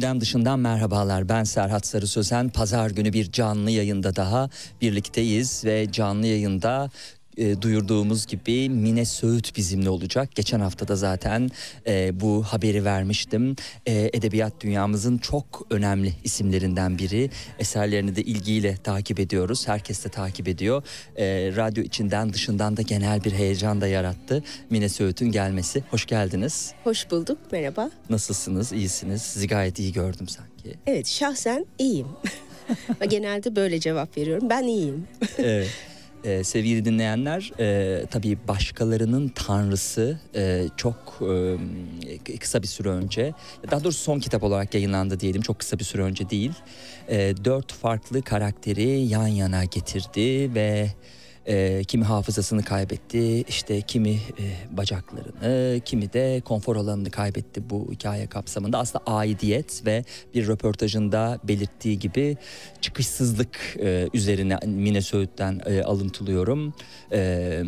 Gündem dışından merhabalar. Ben Serhat Sarı Sözen. Pazar günü bir canlı yayında daha birlikteyiz ve canlı yayında e, duyurduğumuz gibi Mine Söğüt bizimle olacak. Geçen hafta da zaten e, bu haberi vermiştim. E, edebiyat dünyamızın çok önemli isimlerinden biri. Eserlerini de ilgiyle takip ediyoruz. Herkes de takip ediyor. E, radyo içinden dışından da genel bir heyecan da yarattı. Mine Söğüt'ün gelmesi. Hoş geldiniz. Hoş bulduk. Merhaba. Nasılsınız? İyisiniz? Sizi gayet iyi gördüm sanki. Evet şahsen iyiyim. Genelde böyle cevap veriyorum. Ben iyiyim. evet. Ee, sevgili dinleyenler e, tabii başkalarının tanrısı e, çok e, kısa bir süre önce daha doğrusu son kitap olarak yayınlandı diyelim çok kısa bir süre önce değil e, dört farklı karakteri yan yana getirdi ve e, kimi hafızasını kaybetti, işte kimi e, bacaklarını, kimi de konfor alanını kaybetti bu hikaye kapsamında. Aslında aidiyet ve bir röportajında belirttiği gibi çıkışsızlık e, üzerine Mine Söğüt'ten e, alıntılıyorum. E,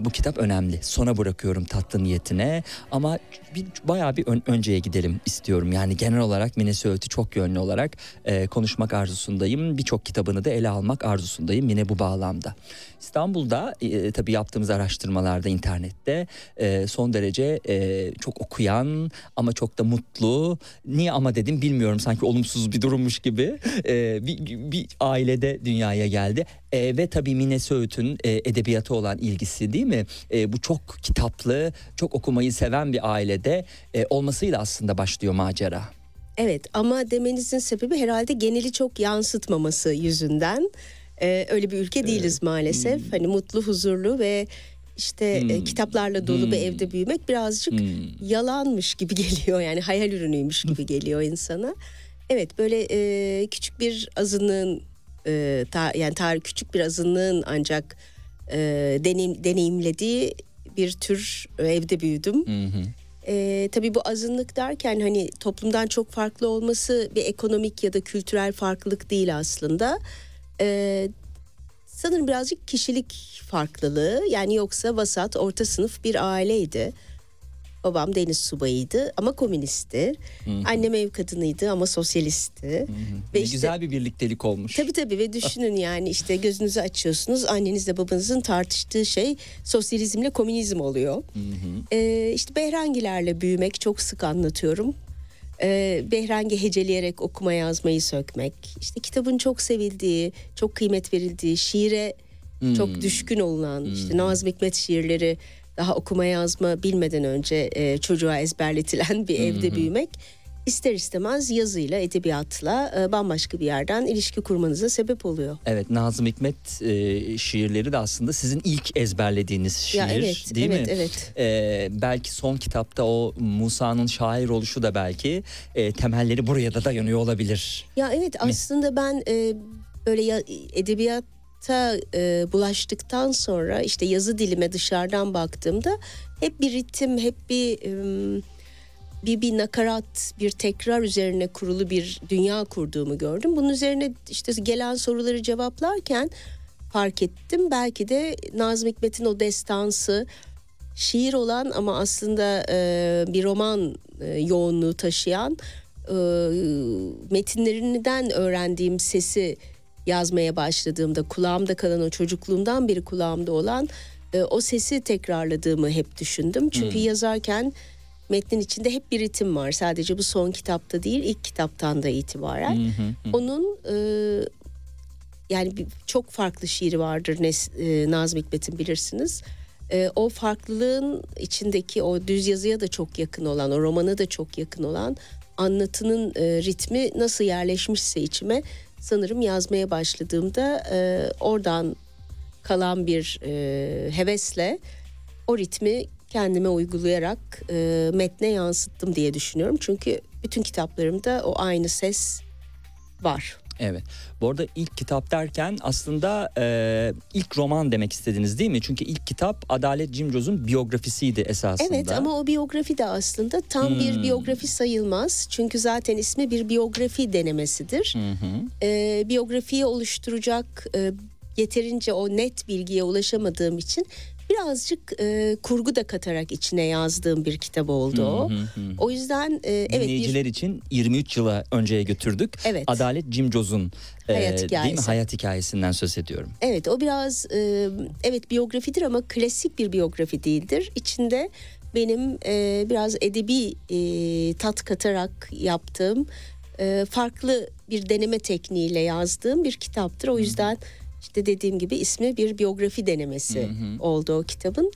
bu kitap önemli. Sona bırakıyorum tatlı niyetine ama bir, bayağı bir ön, önceye gidelim istiyorum. Yani genel olarak Mine Söğüt'ü çok yönlü olarak e, konuşmak arzusundayım. Birçok kitabını da ele almak arzusundayım Mine bu bağlamda. İstanbul'da e, tabii yaptığımız araştırmalarda internette e, son derece e, çok okuyan ama çok da mutlu. Niye ama dedim bilmiyorum sanki olumsuz bir durummuş gibi e, bir, bir ailede dünyaya geldi. E, ve tabii Mine Söğüt'ün e, edebiyatı olan ilgisi değil mi? E, bu çok kitaplı, çok okumayı seven bir ailede e, olmasıyla aslında başlıyor macera. Evet ama demenizin sebebi herhalde geneli çok yansıtmaması yüzünden. Ee, öyle bir ülke değiliz maalesef. Hmm. Hani mutlu, huzurlu ve işte e, kitaplarla dolu bir evde büyümek birazcık yalanmış gibi geliyor yani hayal ürünüymüş gibi geliyor insana. Evet böyle e, küçük bir azınlığın e, ta, yani tarih küçük bir azınlığın ancak e, deneyim, deneyimlediği bir tür evde büyüdüm. E, tabii bu azınlık derken hani toplumdan çok farklı olması bir ekonomik ya da kültürel farklılık değil aslında. E, sanırım birazcık kişilik farklılığı yani yoksa vasat orta sınıf bir aileydi. Babam deniz subayıydı ama komünistti. Annem ev kadınıydı ama sosyalistti. Ve Ne işte- güzel bir birliktelik olmuş. Tabii tabii ve düşünün yani işte gözünüzü açıyorsunuz annenizle babanızın tartıştığı şey sosyalizmle komünizm oluyor. Ee, işte Behrangilerle büyümek çok sık anlatıyorum. Ee, Behrangi heceleyerek okuma yazmayı sökmek. İşte kitabın çok sevildiği, çok kıymet verildiği, şiire çok düşkün olunan, işte Nazım Hikmet şiirleri daha okuma yazma bilmeden önce e, çocuğa ezberletilen bir evde büyümek ister istemez yazıyla, edebiyatla e, bambaşka bir yerden ilişki kurmanıza sebep oluyor. Evet Nazım Hikmet e, şiirleri de aslında sizin ilk ezberlediğiniz şiir Ya evet, değil evet, mi? evet. E, belki son kitapta o Musa'nın şair oluşu da belki e, temelleri buraya da dayanıyor olabilir. Ya evet aslında ben e, böyle ya, edebiyata e, bulaştıktan sonra işte yazı dilime dışarıdan baktığımda hep bir ritim, hep bir e, bir bir nakarat, bir tekrar üzerine kurulu bir dünya kurduğumu gördüm. Bunun üzerine işte gelen soruları cevaplarken fark ettim. Belki de Nazım Hikmet'in o destansı şiir olan ama aslında e, bir roman e, yoğunluğu taşıyan e, metinlerinden öğrendiğim sesi yazmaya başladığımda kulağımda kalan o çocukluğumdan beri kulağımda olan e, o sesi tekrarladığımı hep düşündüm. Çünkü yazarken metnin içinde hep bir ritim var. Sadece bu son kitapta değil ilk kitaptan da itibaren. Onun e, yani bir- çok farklı şiiri vardır Nes, e, Nazım Hikmet'in bilirsiniz. E, o farklılığın içindeki o düz yazıya da çok yakın olan, o romana da çok yakın olan anlatının e, ritmi nasıl yerleşmişse içime sanırım yazmaya başladığımda e, oradan kalan bir e, hevesle o ritmi kendime uygulayarak e, metne yansıttım diye düşünüyorum. Çünkü bütün kitaplarımda o aynı ses var. Evet. Bu arada ilk kitap derken aslında e, ilk roman demek istediniz değil mi? Çünkü ilk kitap Adalet Cimcoz'un biyografisiydi esasında. Evet ama o biyografi de aslında tam bir biyografi sayılmaz. Çünkü zaten ismi bir biyografi denemesidir. Ee, biyografiyi oluşturacak e, yeterince o net bilgiye ulaşamadığım için birazcık e, kurgu da katarak içine yazdığım bir kitap oldu o. O yüzden e, evet bir Dinleyiciler için 23 yıla önceye götürdük. Evet. Adalet Cimcoz'un e, Hayat değil mi? hikayesi. Hayat hikayesinden söz ediyorum. Evet o biraz e, evet biyografidir ama klasik bir biyografi değildir. İçinde benim e, biraz edebi e, tat katarak yaptığım e, farklı bir deneme tekniğiyle yazdığım bir kitaptır. O yüzden işte dediğim gibi ismi bir biyografi denemesi oldu o kitabın.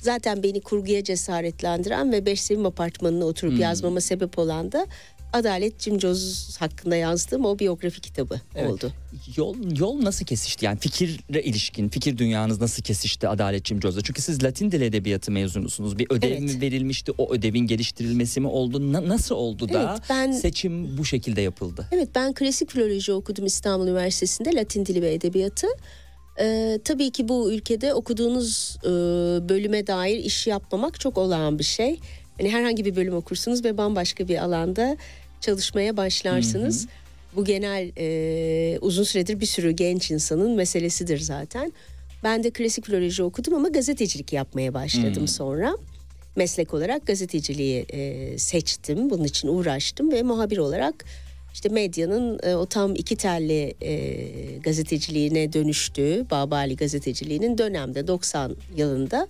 Zaten beni kurguya cesaretlendiren ve Beş Sevim Apartmanı'na oturup yazmama sebep olan da Adalet Cimcoz hakkında yazdığım o biyografi kitabı Evet. oldu. Yol yol nasıl kesişti? Yani fikirle ilişkin, fikir dünyanız nasıl kesişti Adalet Cimcoz'la? Çünkü siz Latin dil edebiyatı mezunusunuz. Bir ödev Evet. mi verilmişti? O ödevin geliştirilmesi mi oldu? Na- nasıl oldu da Evet, ben- seçim bu şekilde yapıldı? Evet ben klasik filoloji okudum İstanbul Üniversitesi'nde Latin dili ve edebiyatı. Ee, tabii ki bu ülkede okuduğunuz e, bölüme dair iş yapmamak çok olağan bir şey. Hani herhangi bir bölüm okursunuz ve bambaşka bir alanda çalışmaya başlarsınız. Bu genel e, uzun süredir bir sürü genç insanın meselesidir zaten. Ben de klasik filoloji okudum ama gazetecilik yapmaya başladım sonra. Meslek olarak gazeteciliği e, seçtim. Bunun için uğraştım ve muhabir olarak işte medyanın e, o tam iki telli e, gazeteciliğine dönüştüğü Babali gazeteciliğinin dönemde 90 yılında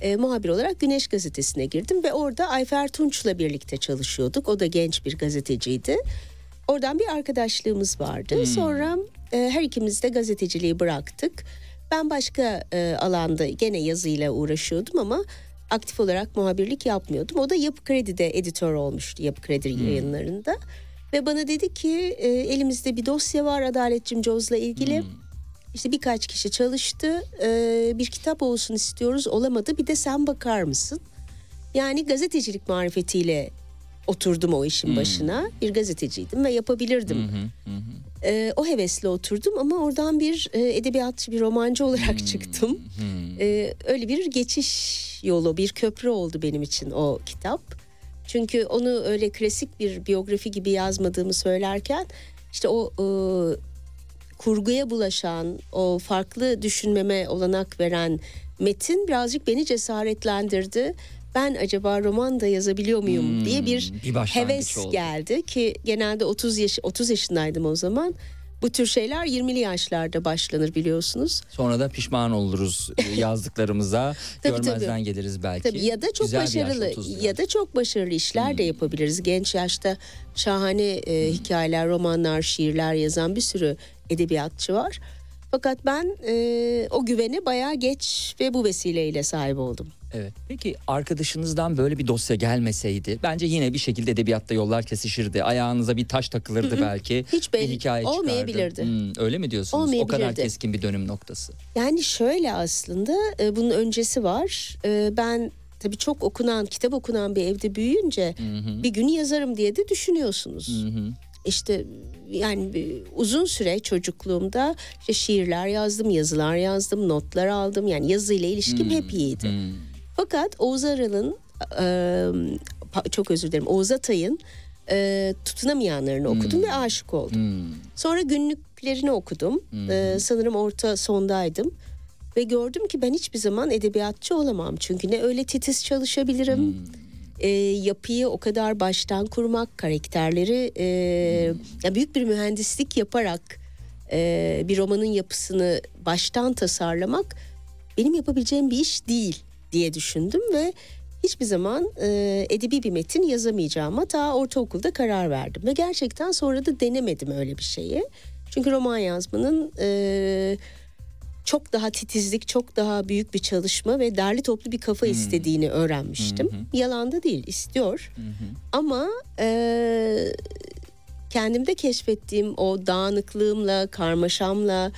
e, muhabir olarak Güneş Gazetesi'ne girdim ve orada Ayfer Tunç'la birlikte çalışıyorduk. O da genç bir gazeteciydi. Oradan bir arkadaşlığımız vardı. Sonra e, her ikimiz de gazeteciliği bıraktık. Ben başka e, alanda gene yazıyla uğraşıyordum ama aktif olarak muhabirlik yapmıyordum. O da Yapı Kredi'de editör olmuştu Yapı Kredi yayınlarında. Ve bana dedi ki e, elimizde bir dosya var Adalet Cimcoz'la ilgili. İşte birkaç kişi çalıştı. Ee, bir kitap olsun istiyoruz. Olamadı. Bir de sen bakar mısın? Yani gazetecilik marifetiyle oturdum o işin başına. Bir gazeteciydim ve yapabilirdim. Ee, o hevesle oturdum ama oradan bir e, edebiyatçı, bir romancı olarak çıktım. Ee, öyle bir geçiş yolu, bir köprü oldu benim için o kitap. Çünkü onu öyle klasik bir biyografi gibi yazmadığımı söylerken işte o e, kurguya bulaşan, o farklı düşünmeme olanak veren metin birazcık beni cesaretlendirdi. Ben acaba roman da yazabiliyor muyum diye bir, bir başlangıç heves oldu. geldi ki genelde 30 yaş 30 yaşındaydım o zaman. Bu tür şeyler 20'li yaşlarda başlanır biliyorsunuz. Sonra da pişman oluruz yazdıklarımıza. Tabii, Görmezden tabii. geliriz belki. Tabii ya da çok Güzel başarılı 30 yaş. ya da çok başarılı işler Hmm. de yapabiliriz. Genç yaşta şahane e, hikayeler, romanlar, şiirler yazan bir sürü edebiyatçı var. Fakat ben e, o güvene bayağı geç ve bu vesileyle sahip oldum. Evet. Peki arkadaşınızdan böyle bir dosya gelmeseydi bence yine bir şekilde edebiyatta yollar kesişirdi. Ayağınıza bir taş takılırdı belki. Hiç bir belli- hikaye çıkardı. olmayabilirdi. Hmm, öyle mi diyorsunuz? O kadar Olmayabilirdi. keskin bir dönüm noktası. Yani şöyle aslında e, bunun öncesi var. E, ben tabii çok okunan, kitap okunan bir evde büyüyünce bir gün yazarım diye de düşünüyorsunuz. İşte yani bir- uzun süre çocukluğumda işte şiirler yazdım, yazılar yazdım, notlar aldım. Yani yazıyla ilişkim hep iyiydi. Hmm. Fakat Oğuz Aral'ın e, pa- çok özür dilerim Oğuz Atay'ın e, tutunamayanlarını okudum ve aşık oldum. Hmm. Sonra günlüklerini okudum. E, sanırım orta sondaydım. Ve gördüm ki ben hiçbir zaman edebiyatçı olamam. Çünkü ne öyle titiz çalışabilirim. e, yapıyı o kadar baştan kurmak, karakterleri e, ya büyük bir mühendislik yaparak e, bir romanın yapısını baştan tasarlamak benim yapabileceğim bir iş değil diye düşündüm ve hiçbir zaman e, edebi bir metin yazamayacağıma ta ortaokulda karar verdim ve gerçekten sonra da denemedim öyle bir şeyi. Çünkü roman yazmanın e, çok daha titizlik, çok daha büyük bir çalışma ve derli toplu bir kafa istediğini öğrenmiştim. Yalan da değil, istiyor. Ama e, kendimde keşfettiğim o dağınıklığımla, karmaşamla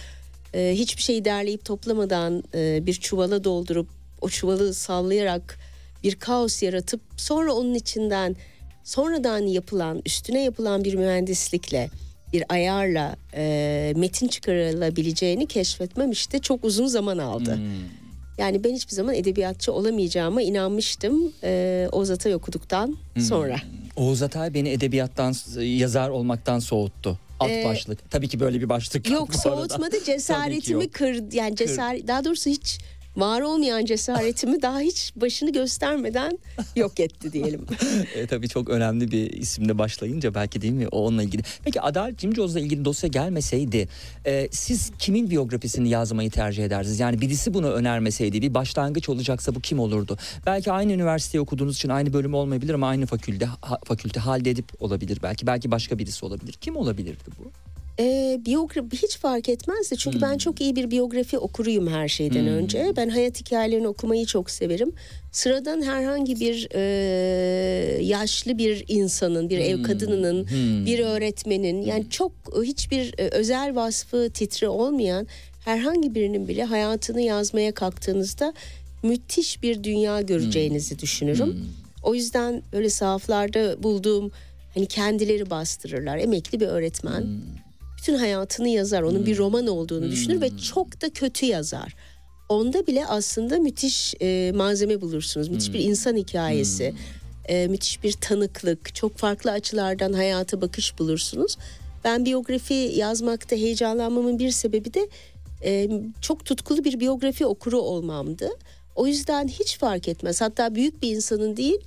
e, hiçbir şeyi derleyip toplamadan e, bir çuvala doldurup o çuvalı sallayarak bir kaos yaratıp sonra onun içinden sonradan yapılan, üstüne yapılan bir mühendislikle bir ayarla e, metin çıkarılabileceğini keşfetmem işte çok uzun zaman aldı. Yani ben hiçbir zaman edebiyatçı olamayacağıma inanmıştım e, Oğuz Atay okuduktan sonra. Oğuz Atay beni edebiyattan yazar olmaktan soğuttu. Alt Ee, başlık. Tabii ki böyle bir başlık yok. Soğutmadı cesaretimi kır yani cesaret daha doğrusu hiç var olmayan cesaretimi daha hiç başını göstermeden yok etti diyelim. E, tabii çok önemli bir isimle başlayınca belki değil mi? O onunla ilgili. Peki Adalet Cimcoz'la ilgili dosya gelmeseydi e, siz kimin biyografisini yazmayı tercih ederdiniz? Yani birisi bunu önermeseydi bir başlangıç olacaksa bu kim olurdu? Belki aynı üniversiteyi okuduğunuz için aynı bölüm olmayabilir ama aynı fakülte ha, fakülte halde edip olabilir belki. Belki başka birisi olabilir. Kim olabilirdi bu? Ee, biyografi hiç fark etmezdi çünkü ben çok iyi bir biyografi okuruyum her şeyden önce. Ben hayat hikayelerini okumayı çok severim. Sıradan herhangi bir e, yaşlı bir insanın, bir ev kadınının, bir öğretmenin yani çok e, hiçbir e, özel vasfı titri olmayan herhangi birinin bile hayatını yazmaya kalktığınızda müthiş bir dünya göreceğinizi düşünürüm. O yüzden böyle sahaflarda bulduğum hani kendileri bastırırlar. Emekli bir öğretmen bütün hayatını yazar. Onun bir roman olduğunu düşünür ve çok da kötü yazar. Onda bile aslında müthiş e, malzeme bulursunuz. Müthiş bir insan hikayesi, e, müthiş bir tanıklık, çok farklı açılardan hayata bakış bulursunuz. Ben biyografi yazmakta heyecanlanmamın bir sebebi de e, çok tutkulu bir biyografi okuru olmamdı. O yüzden hiç fark etmez. Hatta büyük bir insanın değil,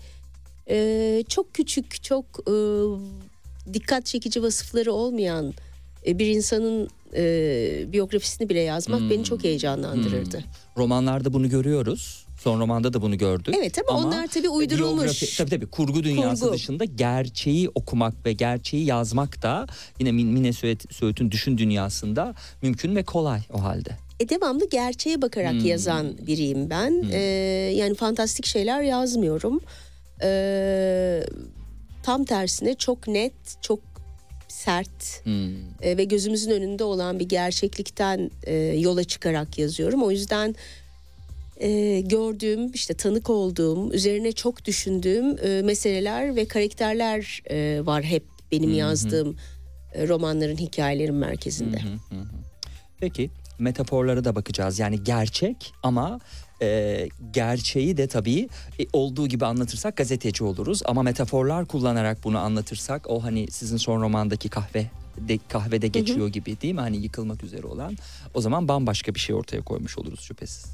e, çok küçük, çok e, dikkat çekici vasıfları olmayan bir insanın e, biyografisini bile yazmak beni çok heyecanlandırırdı. Romanlarda bunu görüyoruz. Son romanda da bunu gördük. Evet ama onlar tabii uydurulmuş. biyografi- tabii tabii kurgu dünyası Kurgu. dışında gerçeği okumak ve gerçeği yazmak da yine Min- Mine Söğüt- Söğüt'ün düşün dünyasında mümkün ve kolay o halde. E, devamlı gerçeğe bakarak yazan biriyim ben. E, yani fantastik şeyler yazmıyorum. E, tam tersine çok net, çok sert Hmm. e, ve gözümüzün önünde olan bir gerçeklikten e, yola çıkarak yazıyorum. O yüzden e, gördüğüm, işte tanık olduğum, üzerine çok düşündüğüm e, meseleler ve karakterler e, var hep benim yazdığım e, romanların, hikayelerin merkezinde. Peki metaforlara da bakacağız. Yani gerçek ama e, gerçeği de tabii e, olduğu gibi anlatırsak gazeteci oluruz. Ama metaforlar kullanarak bunu anlatırsak o hani sizin son romandaki kahve de, kahvede geçiyor gibi değil mi? Hani yıkılmak üzere olan. O zaman bambaşka bir şey ortaya koymuş oluruz şüphesiz.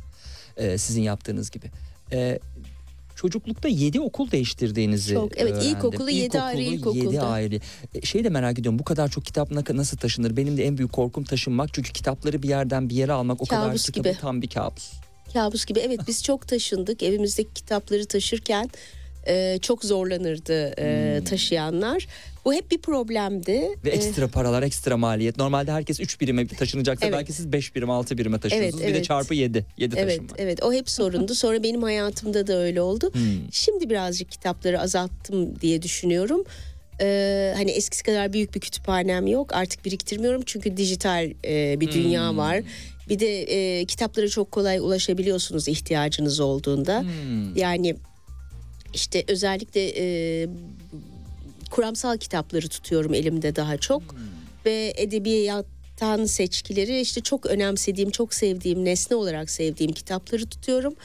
E, sizin yaptığınız gibi. E, çocuklukta yedi okul değiştirdiğinizi Çok, evet, öğrendim. ilkokulu yedi ayrı yedi ilkokulda. ayrı. E, Şey de merak ediyorum bu kadar çok kitap na- nasıl taşınır? Benim de en büyük korkum taşınmak. Çünkü kitapları bir yerden bir yere almak o kadar Kabus kitabı gibi. tam bir kabus. Kabus gibi. Evet biz çok taşındık. Evimizdeki kitapları taşırken e, çok zorlanırdı e, taşıyanlar. Bu hep bir problemdi. Hmm. Ve E, ekstra paralar, ekstra maliyet. Normalde herkes 3 birime taşınacaksa Evet. belki siz 5 birim, 6 birime taşıyorsunuz. Evet, Bir de evet. çarpı 7. 7 Evet, evet o hep sorundu. Sonra benim hayatımda da öyle oldu. Hmm. Şimdi birazcık kitapları azalttım diye düşünüyorum. Ee, hani eskisi kadar büyük bir kütüphanem yok. Artık biriktirmiyorum çünkü dijital e, bir dünya Hmm. var. Bir de e, kitaplara çok kolay ulaşabiliyorsunuz ihtiyacınız olduğunda. Hmm. Yani işte özellikle e, kuramsal kitapları tutuyorum elimde daha çok ve edebiyattan seçkileri işte çok önemsediğim, çok sevdiğim, nesne olarak sevdiğim kitapları tutuyorum.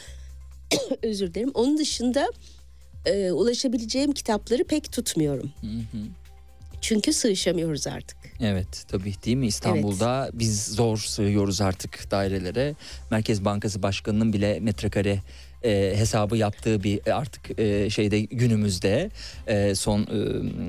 Özür dilerim. Onun dışında e, ulaşabileceğim kitapları pek tutmuyorum. Çünkü sığışamıyoruz artık. Evet tabii değil mi İstanbul'da biz zor sığıyoruz artık dairelere. Merkez Bankası Başkanı'nın bile metrekare e, hesabı yaptığı bir e, artık e, şeyde günümüzde e, son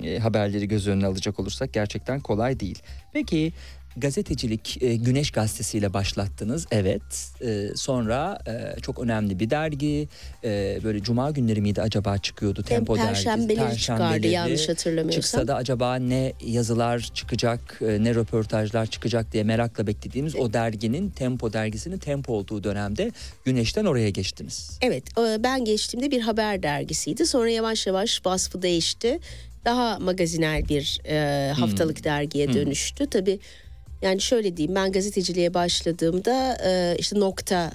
e, haberleri göz önüne alacak olursak gerçekten kolay değil. Peki gazetecilik e, Güneş Gazetesi'yle başlattınız evet E, sonra e, çok önemli bir dergi e, böyle cuma günleri miydi acaba çıkıyordu Tempo dergisi Perşembeleri çıkardı yanlış hatırlamıyorsam. Çıksa da acaba ne yazılar çıkacak, e, ne röportajlar çıkacak diye merakla beklediğimiz o derginin Tempo dergisinin Tempo olduğu dönemde Güneş'ten oraya geçtiniz. Evet e, ben geçtiğimde bir haber dergisiydi. Sonra yavaş yavaş vasfı değişti. Daha magazinel bir e, haftalık dergiye dönüştü. Tabii yani şöyle diyeyim ben gazeteciliğe başladığımda e, işte nokta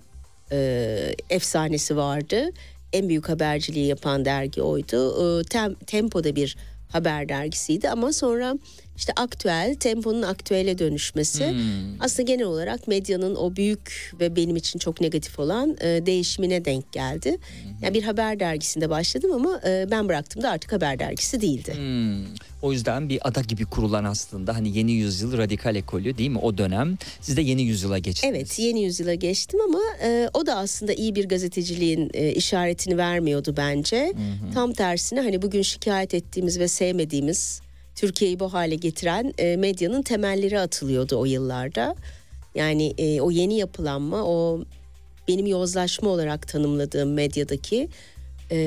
e, efsanesi vardı. En büyük haberciliği yapan dergi oydu. E, tem, Tempo'da bir haber dergisiydi ama sonra işte aktüel, Tempo'nun aktüele dönüşmesi aslında genel olarak medyanın o büyük ve benim için çok negatif olan e, değişimine denk geldi. Yani bir haber dergisinde başladım ama e, ben bıraktığımda artık haber dergisi değildi. Hmm, O yüzden bir ada gibi kurulan aslında hani yeni yüzyıl radikal ekolü değil mi o dönem siz de yeni yüzyıla geçtiniz. Evet yeni yüzyıla geçtim ama e, o da aslında iyi bir gazeteciliğin e, işaretini vermiyordu bence. Tam tersine hani bugün şikayet ettiğimiz ve sevmediğimiz Türkiye'yi bu hale getiren e, medyanın temelleri atılıyordu o yıllarda. Yani e, o yeni yapılanma o benim yozlaşma olarak tanımladığım medyadaki e,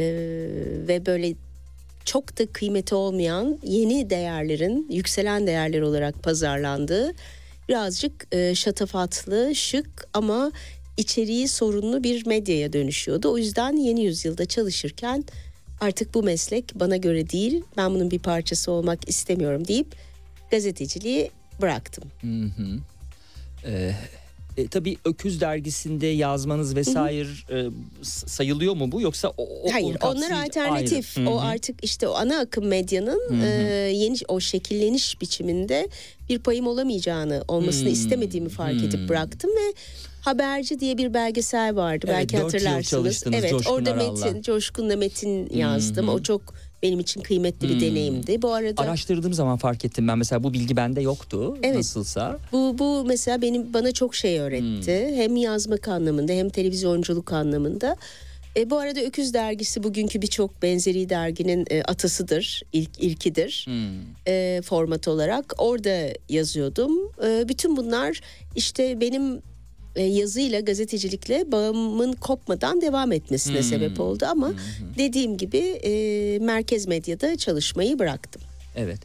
ve böyle çok da kıymeti olmayan yeni değerlerin yükselen değerler olarak pazarlandığı birazcık e, şatafatlı, şık ama içeriği sorunlu bir medyaya dönüşüyordu. O yüzden yeni yüzyılda çalışırken artık bu meslek bana göre değil, ben bunun bir parçası olmak istemiyorum deyip gazeteciliği bıraktım. Hı hı. Ee, e, tabii Öküz dergisinde yazmanız vesaire e, s- sayılıyor mu bu yoksa o, o- Hayır, kapsayıcı- onlar alternatif. ayrı. Hı O hı. artık işte o ana akım medyanın e, yeni o şekilleniş biçiminde bir payım olamayacağını olmasını Hmm, istemediğimi fark hmm. edip bıraktım ve Haberci diye bir belgesel vardı Evet, belki hatırlarsınız. Evet, Coşkun orada Aral'la. metin, Coşkun'la metin yazdım. hı. O çok benim için kıymetli bir Hmm. deneyimdi. Bu arada Araştırdığım zaman fark ettim ben mesela bu bilgi bende yoktu Evet. nasılsa. Bu bu mesela benim bana çok şey öğretti. Hmm. Hem yazmak anlamında hem televizyonculuk anlamında. E, bu arada Öküz dergisi bugünkü birçok benzeri derginin e, atasıdır, ilk ilkidir Hmm. e, format olarak. Orada yazıyordum. E, bütün bunlar işte benim yazıyla gazetecilikle bağımın kopmadan devam etmesine Hmm. sebep oldu ama dediğim gibi e, merkez medyada çalışmayı bıraktım. Evet.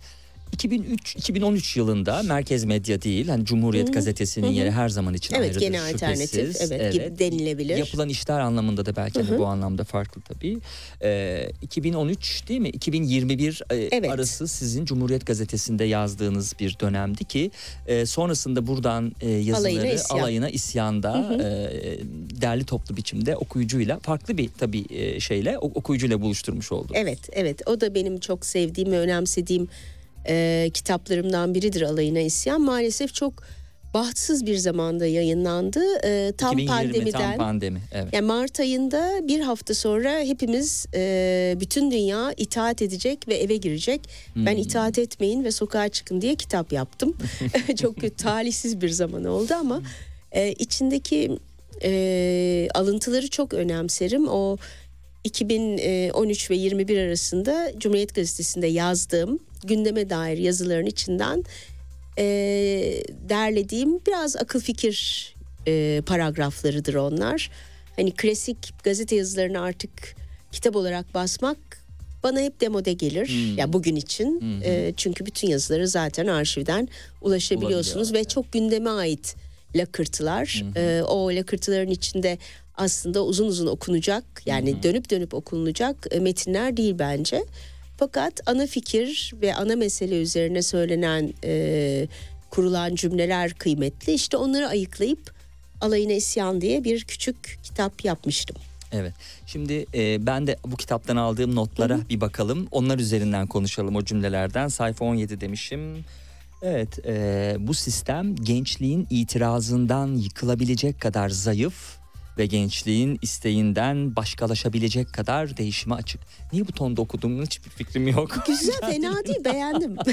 2003 2013 yılında Merkez Medya değil hani Cumhuriyet Gazetesi'nin yeri her zaman için Evet, ayrıdır. gene alternatif, şüphesiz. evet, gibi denilebilir. Yapılan işler anlamında da belki hani bu anlamda farklı tabii. Ee, 2013 değil mi? 2021 e, Evet. arası sizin Cumhuriyet Gazetesi'nde yazdığınız bir dönemdi ki e, sonrasında buradan e, yazıları Alayına isyan. alayına isyanda e, derli toplu biçimde okuyucuyla farklı bir tabii e, şeyle okuyucuyla buluşturmuş oldu. Evet, evet. O da benim çok sevdiğim ve önemsediğim e, kitaplarımdan biridir Alayına İsyan. Maalesef çok bahtsız bir zamanda yayınlandı. E, tam 2020 pandemiden. tam pandemi. Evet. Yani Mart ayında bir hafta sonra hepimiz e, bütün dünya itaat edecek ve eve girecek. Ben itaat etmeyin ve sokağa çıkın diye kitap yaptım. Çok kötü talihsiz bir zaman oldu ama e, içindeki e, alıntıları çok önemserim. O 2013 ve 21 arasında Cumhuriyet Gazetesi'nde yazdığım gündeme dair yazıların içinden e, derlediğim biraz akıl fikir e, paragraflarıdır onlar. Hani klasik gazete yazılarını artık kitap olarak basmak bana hep demode gelir. Ya bugün için. E, çünkü bütün yazıları zaten arşivden ulaşabiliyorsunuz ve çok gündeme ait lakırtılar. E, o lakırtıların içinde aslında uzun uzun okunacak yani dönüp dönüp okunacak e, metinler değil bence. Fakat ana fikir ve ana mesele üzerine söylenen e, kurulan cümleler kıymetli. İşte onları ayıklayıp Alayına İsyan diye bir küçük kitap yapmıştım. Evet. Şimdi e, ben de bu kitaptan aldığım notlara bir bakalım. Onlar üzerinden konuşalım o cümlelerden. Sayfa 17 demişim. Evet, e, bu sistem gençliğin itirazından yıkılabilecek kadar zayıf ve gençliğin isteğinden başkalaşabilecek kadar değişime açık. Niye bu tonda okuduğumun hiçbir fikrim yok. Güzel fena değil beğendim.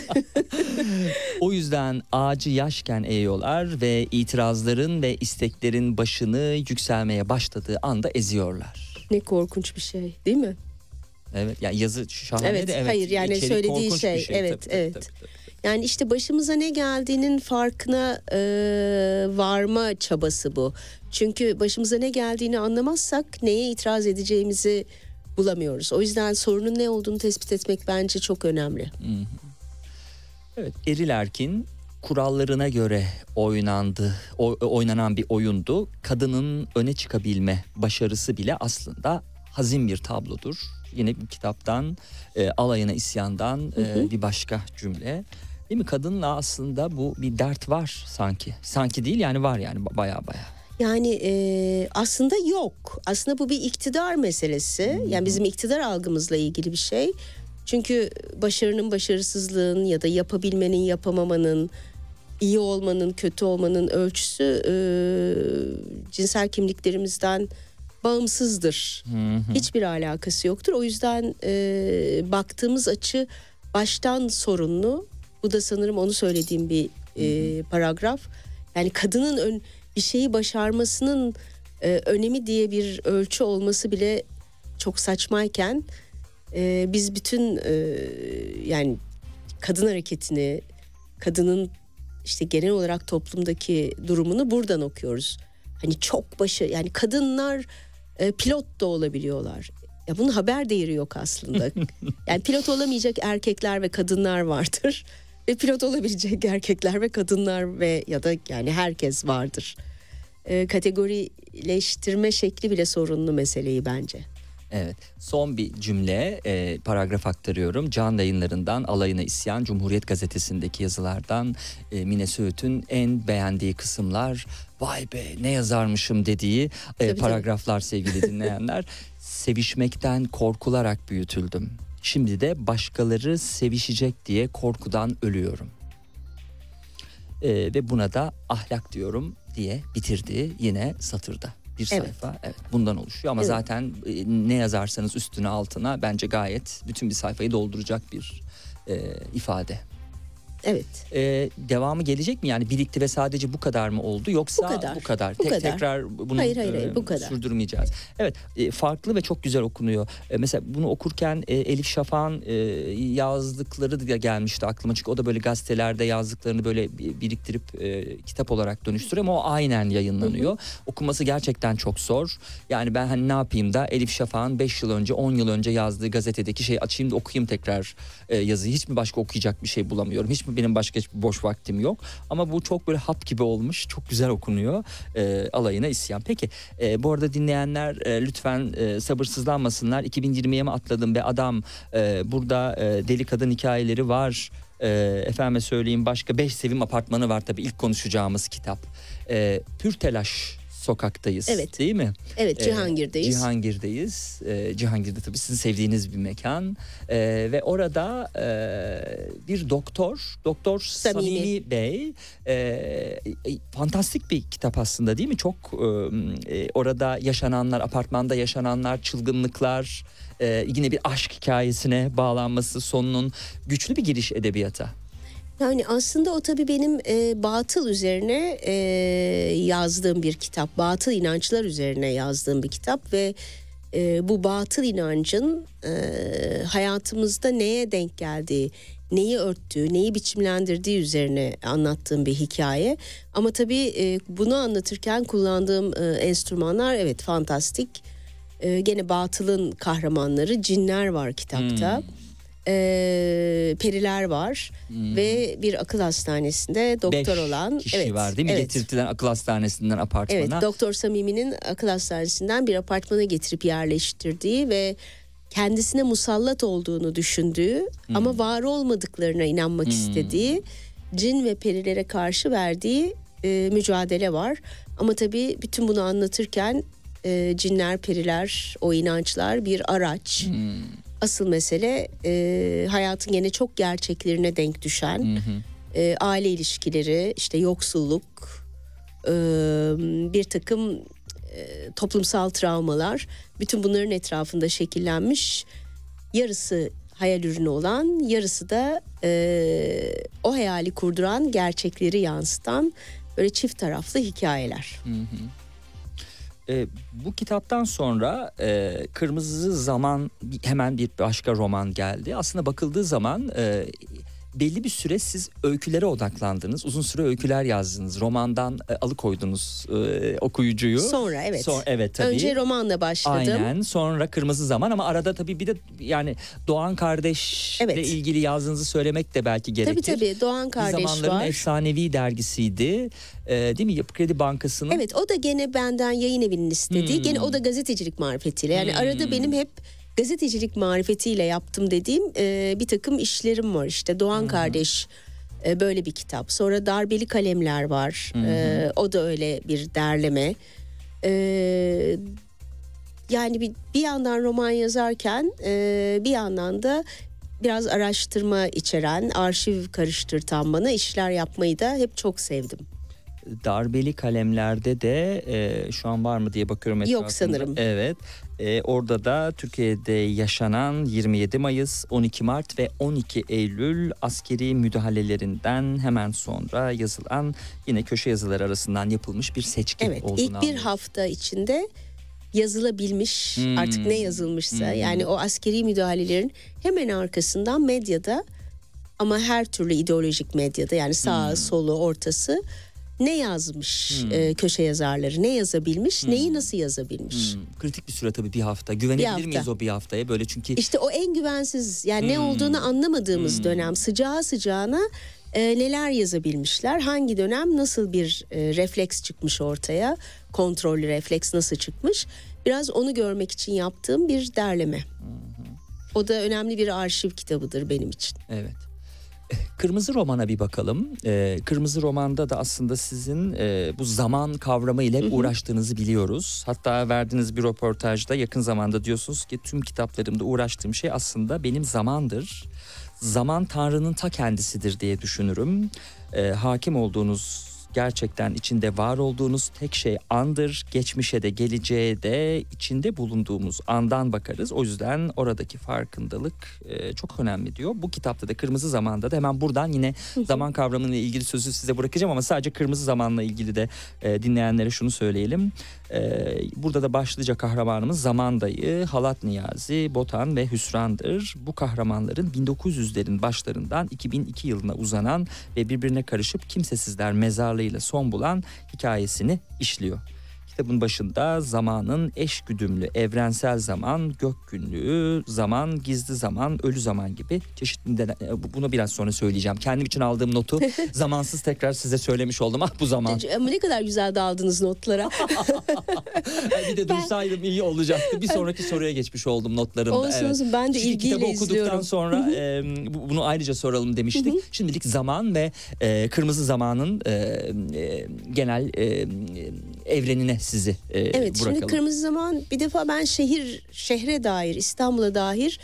O yüzden ağacı yaşken eğiyorlar ve itirazların ve isteklerin başını yükselmeye başladığı anda eziyorlar. ne korkunç bir şey değil mi? Evet yani yazı şahane Evet, de evet. hayır, yani içerik söylediği bir şey, evet, Tabii, tabii, evet. tabii, tabii. Yani işte başımıza ne geldiğinin farkına e, varma çabası bu. Çünkü başımıza ne geldiğini anlamazsak neye itiraz edeceğimizi bulamıyoruz. O yüzden sorunun ne olduğunu tespit etmek bence çok önemli. Evet, Eril Erkin kurallarına göre oynandı, o- oynanan bir oyundu. Kadının öne çıkabilme başarısı bile aslında hazin bir tablodur. Yine bir kitaptan, e, alayına isyandan e, bir başka cümle. Değil mi? Kadınla aslında bu bir dert var sanki. Sanki değil yani var yani baya baya. Yani e, aslında yok. Aslında bu bir iktidar meselesi. Yani bizim iktidar algımızla ilgili bir şey. Çünkü başarının başarısızlığın ya da yapabilmenin yapamamanın, iyi olmanın kötü olmanın ölçüsü e, cinsel kimliklerimizden bağımsızdır. Hiçbir alakası yoktur. O yüzden e, baktığımız açı baştan sorunlu. Bu da sanırım onu söylediğim bir e, paragraf. Yani kadının ön, bir şeyi başarmasının e, önemi diye bir ölçü olması bile çok saçmayken e, biz bütün e, yani kadın hareketini, kadının işte genel olarak toplumdaki durumunu buradan okuyoruz. Hani çok başı yani kadınlar e, pilot da olabiliyorlar. Ya bunun haber değeri yok aslında. yani pilot olamayacak erkekler ve kadınlar vardır. Ve pilot olabilecek erkekler ve kadınlar ve ya da yani herkes vardır. E, kategorileştirme şekli bile sorunlu meseleyi bence. Evet. Son bir cümle, e, paragraf aktarıyorum. Can yayınlarından Alayına İsyan, Cumhuriyet Gazetesi'ndeki yazılardan e, Mine Söğüt'ün en beğendiği kısımlar. Vay be ne yazarmışım dediği e, paragraflar sevgili dinleyenler. Sevişmekten korkularak büyütüldüm. Şimdi de başkaları sevişecek diye korkudan ölüyorum. E, ve buna da ahlak diyorum diye bitirdi yine satırda. Bir Evet. sayfa evet bundan oluşuyor ama Evet. zaten e, ne yazarsanız üstüne altına bence gayet bütün bir sayfayı dolduracak bir e, ifade. Evet. Ee, devamı gelecek mi? Yani birikti ve sadece bu kadar mı oldu? Yoksa Bu kadar. Bu kadar. Bu Tek- kadar. Tekrar bunu Hayır, hayır, hayır, e, bu kadar. sürdürmeyeceğiz. Evet e, farklı ve çok güzel okunuyor. E, mesela bunu okurken e, Elif Şafak'ın e, yazdıkları da gelmişti aklıma. Çünkü o da böyle gazetelerde yazdıklarını böyle bi- biriktirip e, kitap olarak dönüştürüyor ama o aynen yayınlanıyor. Okuması gerçekten çok zor. Yani ben hani ne yapayım da Elif Şafak'ın 5 yıl önce 10 yıl önce yazdığı gazetedeki şeyi açayım da okuyayım tekrar e, yazıyı. Hiç mi başka okuyacak bir şey bulamıyorum? Hiç mi benim başka hiçbir boş vaktim yok? Ama bu çok böyle hap gibi olmuş. Çok güzel okunuyor. E, alayına isyan. Peki e, bu arada dinleyenler e, lütfen e, sabırsızlanmasınlar. 2020'ye mi atladım be adam? E, burada e, deli kadın hikayeleri var. E, efendime söyleyeyim başka Beş Sevim Apartmanı var tabii ilk konuşacağımız kitap. E, Pür Telaş sokaktayız Evet. değil mi? Evet Ee, Cihangir'deyiz. Cihangir'deyiz. Ee, Cihangir'de tabii sizin sevdiğiniz bir mekan. Ee, ve orada e, bir doktor, Doktor Samimi, Samimi. Bey. e, e, fantastik bir kitap aslında değil mi? Çok e, orada yaşananlar, apartmanda yaşananlar, çılgınlıklar, e, yine bir aşk hikayesine bağlanması sonunun güçlü bir giriş edebiyata. Yani aslında o tabii benim e, batıl üzerine e, yazdığım bir kitap. Batıl inançlar üzerine yazdığım bir kitap ve e, bu batıl inancın e, hayatımızda neye denk geldiği, neyi örttüğü, neyi biçimlendirdiği üzerine anlattığım bir hikaye. Ama tabii e, bunu anlatırken kullandığım e, enstrümanlar evet fantastik. E, gene batılın kahramanları cinler var kitapta. E, periler var ve bir akıl hastanesinde doktor Beş olan kişi var değil mi? evet. Getirtilen akıl hastanesinden apartmana. Evet, Doktor Samimi'nin akıl hastanesinden bir apartmana getirip yerleştirdiği ve kendisine musallat olduğunu düşündüğü ama var olmadıklarına inanmak istediği cin ve perilere karşı verdiği e, mücadele var. Ama tabii bütün bunu anlatırken e, cinler, periler, o inançlar bir araç. Asıl mesele e, hayatın gene çok gerçeklerine denk düşen e, aile ilişkileri, işte yoksulluk, e, bir takım e, toplumsal travmalar. Bütün bunların etrafında şekillenmiş yarısı hayal ürünü olan yarısı da e, o hayali kurduran gerçekleri yansıtan böyle çift taraflı hikayeler. E, bu kitaptan sonra e, Kırmızı Zaman hemen bir başka roman geldi. Aslında bakıldığı zaman e, belli bir süre siz öykülere odaklandınız. Uzun süre öyküler yazdınız. Romandan e, alıkoydunuz e, okuyucuyu. Sonra evet. Son- evet tabii. Önce romanla başladım. Aynen sonra Kırmızı Zaman ama arada tabii bir de yani Doğan kardeşle Evet. ilgili yazdığınızı söylemek de belki gerekir. Tabii tabii Doğan Bir kardeş zamanların var. efsanevi dergisiydi. E, değil mi? Yapı Kredi Bankası'nın Evet o da gene benden yayın evinin istediği. Hmm. Gene o da gazetecilik marifetiyle. Yani Hmm. arada benim hep gazetecilik marifetiyle yaptım dediğim e, bir takım işlerim var. İşte Doğan Kardeş e, böyle bir kitap. Sonra Darbeli Kalemler var. E, o da öyle bir derleme. E, yani bir, bir yandan roman yazarken e, bir yandan da biraz araştırma içeren, arşiv karıştırtan bana işler yapmayı da hep çok sevdim. darbeli kalemlerde de e, şu an var mı diye bakıyorum Yok etrafında. sanırım. Evet. E, orada da Türkiye'de yaşanan 27 Mayıs, 12 Mart ve 12 Eylül askeri müdahalelerinden hemen sonra yazılan yine köşe yazıları arasından yapılmış bir seçki Evet olduğunu ilk bir hafta içinde yazılabilmiş Hmm. artık ne yazılmışsa Hmm. yani o askeri müdahalelerin hemen arkasından medyada ama her türlü ideolojik medyada yani sağ Hmm. solu ortası ne yazmış e, köşe yazarları ne yazabilmiş neyi nasıl yazabilmiş. Hmm, kritik bir süre tabii bir hafta. Güvenebilir hafta. miyiz o bir haftaya böyle çünkü İşte o en güvensiz yani ne Hmm. olduğunu anlamadığımız dönem sıcağı sıcağına e, neler yazabilmişler hangi dönem nasıl bir e, refleks çıkmış ortaya kontrollü refleks nasıl çıkmış biraz onu görmek için yaptığım bir derleme. O da önemli bir arşiv kitabıdır benim için. Evet. Kırmızı romana bir bakalım. Ee, Kırmızı romanda da aslında sizin e, bu zaman kavramı ile hep uğraştığınızı biliyoruz. Hatta verdiğiniz bir röportajda yakın zamanda diyorsunuz ki tüm kitaplarımda uğraştığım şey aslında benim zamandır. Zaman Tanrı'nın ta kendisidir diye düşünürüm. Ee, hakim olduğunuz gerçekten içinde var olduğunuz tek şey andır. Geçmişe de geleceğe de içinde bulunduğumuz andan bakarız. O yüzden oradaki farkındalık e, çok önemli diyor. Bu kitapta da Kırmızı Zaman'da da hemen buradan yine zaman kavramıyla ilgili sözü size bırakacağım ama sadece Kırmızı Zaman'la ilgili de e, dinleyenlere şunu söyleyelim. E, burada da başlıca kahramanımız Zaman Dayı, Halat Niyazi, Botan ve Hüsran'dır. Bu kahramanların 1900'lerin başlarından 2002 yılına uzanan ve birbirine karışıp kimsesizler mezarlığıyla son bulan hikayesini işliyor. Kitabın başında zamanın eş güdümlü evrensel zaman, gök günlüğü, zaman, gizli zaman, ölü zaman gibi çeşitli neden- e, bu- bunu biraz sonra söyleyeceğim. Kendim için aldığım notu zamansız tekrar size söylemiş oldum. Ah bu zaman. Ama ne kadar güzel daldınız notlara. bir de dursaydım iyi olacaktı. Bir sonraki soruya geçmiş oldum notlarımda. Olsun evet. olsun ben de Çünkü ilgiyle kitabı okuduktan izliyorum. sonra e, bu- bunu ayrıca soralım demiştik. Şimdilik zaman ve e, kırmızı zamanın e, e, genel e, evrenine sizi e, Evet bırakalım. şimdi kırmızı zaman bir defa ben şehir şehre dair İstanbul'a dair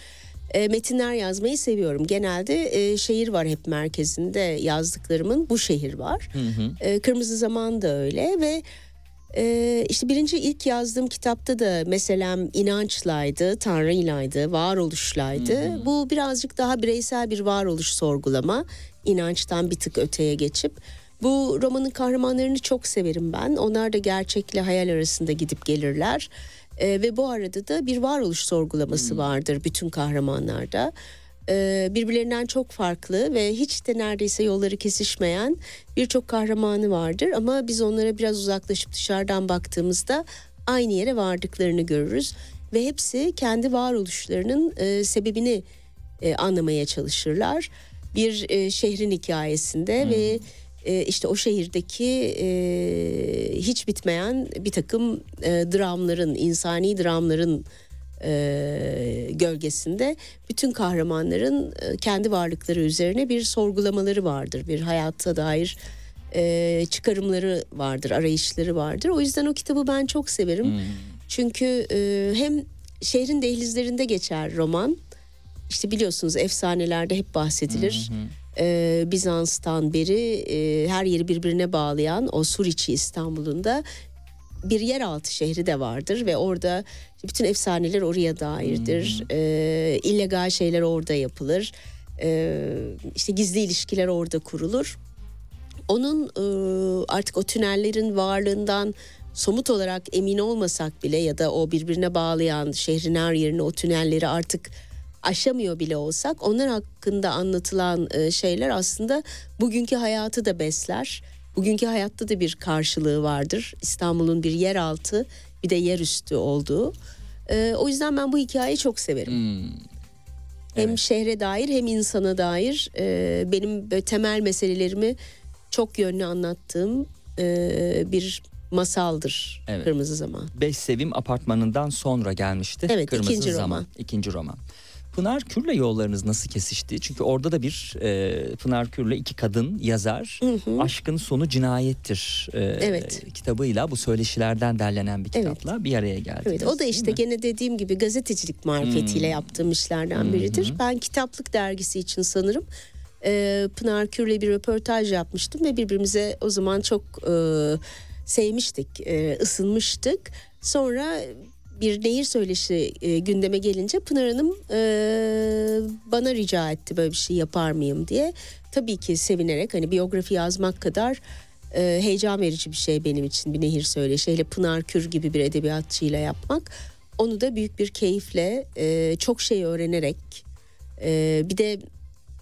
e, metinler yazmayı seviyorum. Genelde e, şehir var hep merkezinde yazdıklarımın bu şehir var. E, kırmızı zaman da öyle ve e, işte birinci ilk yazdığım kitapta da mesela inançlaydı, tanrıylaydı, varoluşlaydı. Bu birazcık daha bireysel bir varoluş sorgulama. inançtan bir tık öteye geçip bu romanın kahramanlarını çok severim ben. Onlar da gerçekle hayal arasında gidip gelirler. Ee, ve bu arada da bir varoluş sorgulaması vardır bütün kahramanlarda. Ee, birbirlerinden çok farklı ve hiç de neredeyse yolları kesişmeyen birçok kahramanı vardır. Ama biz onlara biraz uzaklaşıp dışarıdan baktığımızda aynı yere vardıklarını görürüz. Ve hepsi kendi varoluşlarının e, sebebini e, anlamaya çalışırlar. Bir e, şehrin hikayesinde ve e, işte o şehirdeki e, hiç bitmeyen bir takım e, dramların, insani dramların e, gölgesinde bütün kahramanların e, kendi varlıkları üzerine bir sorgulamaları vardır. Bir hayata dair e, çıkarımları vardır, arayışları vardır. O yüzden o kitabı ben çok severim. Çünkü e, hem şehrin dehlizlerinde geçer roman. İşte biliyorsunuz efsanelerde hep bahsedilir. Ee, Bizans'tan beri e, her yeri birbirine bağlayan o Suriçi İstanbul'un da bir yeraltı şehri de vardır ve orada bütün efsaneler oraya dairdir. Ee, illegal şeyler orada yapılır. Ee, işte gizli ilişkiler orada kurulur. Onun e, artık o tünellerin varlığından somut olarak emin olmasak bile ya da o birbirine bağlayan şehrin her yerini o tünelleri artık aşamıyor bile olsak onlar hakkında anlatılan e, şeyler aslında bugünkü hayatı da besler. Bugünkü hayatta da bir karşılığı vardır. İstanbul'un bir yeraltı bir de yerüstü olduğu. E, o yüzden ben bu hikayeyi çok severim. Hem şehre dair hem insana dair e, benim böyle temel meselelerimi çok yönlü anlattığım e, bir masaldır Evet. Kırmızı Zaman. Beş Sevim apartmanından sonra gelmişti. Evet, Kırmızı ikinci Zaman. roman. İkinci roman. Pınar Kür'le yollarınız nasıl kesişti? Çünkü orada da bir e, Pınar Kür'le iki kadın yazar. Aşkın sonu cinayettir e, Evet. kitabıyla bu söyleşilerden derlenen bir Evet. kitapla bir araya geldiniz. Evet o da işte gene dediğim gibi gazetecilik marifetiyle yaptığım işlerden biridir. Ben Kitaplık dergisi için sanırım e, Pınar Kür'le bir röportaj yapmıştım ve birbirimize o zaman çok e, sevmiştik, e, ısınmıştık. Sonra bir nehir söyleşi e, gündeme gelince Pınar Hanım e, bana rica etti böyle bir şey yapar mıyım diye. Tabii ki sevinerek hani biyografi yazmak kadar e, heyecan verici bir şey benim için bir nehir söyleşi. Hele Pınar Kür gibi bir edebiyatçıyla yapmak. Onu da büyük bir keyifle e, çok şey öğrenerek e, bir de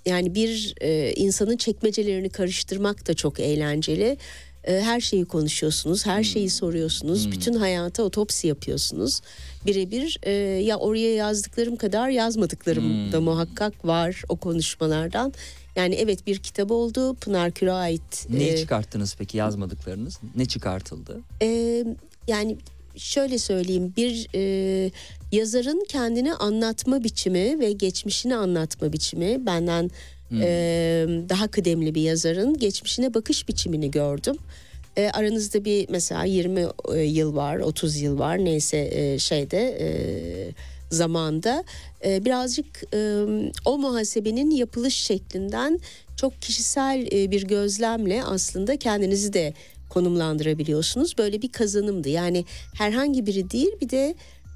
yani bir e, insanın çekmecelerini karıştırmak da çok eğlenceli. E, her şeyi konuşuyorsunuz, her şeyi soruyorsunuz, bütün hayata otopsi yapıyorsunuz. Birebir e, ya oraya yazdıklarım kadar yazmadıklarım da muhakkak var o konuşmalardan. Yani evet bir kitap oldu Pınar Kür'e ait. Neyi e, çıkarttınız peki yazmadıklarınız? Ne çıkartıldı? e, yani şöyle söyleyeyim bir e, yazarın kendini anlatma biçimi ve geçmişini anlatma biçimi benden e, daha kıdemli bir yazarın geçmişine bakış biçimini gördüm. E, aranızda bir mesela 20 e, yıl var 30 yıl var neyse e, şeyde e, zamanda e, birazcık e, o muhasebenin yapılış şeklinden çok kişisel e, bir gözlemle aslında kendinizi de konumlandırabiliyorsunuz. Böyle bir kazanımdı. Yani herhangi biri değil bir de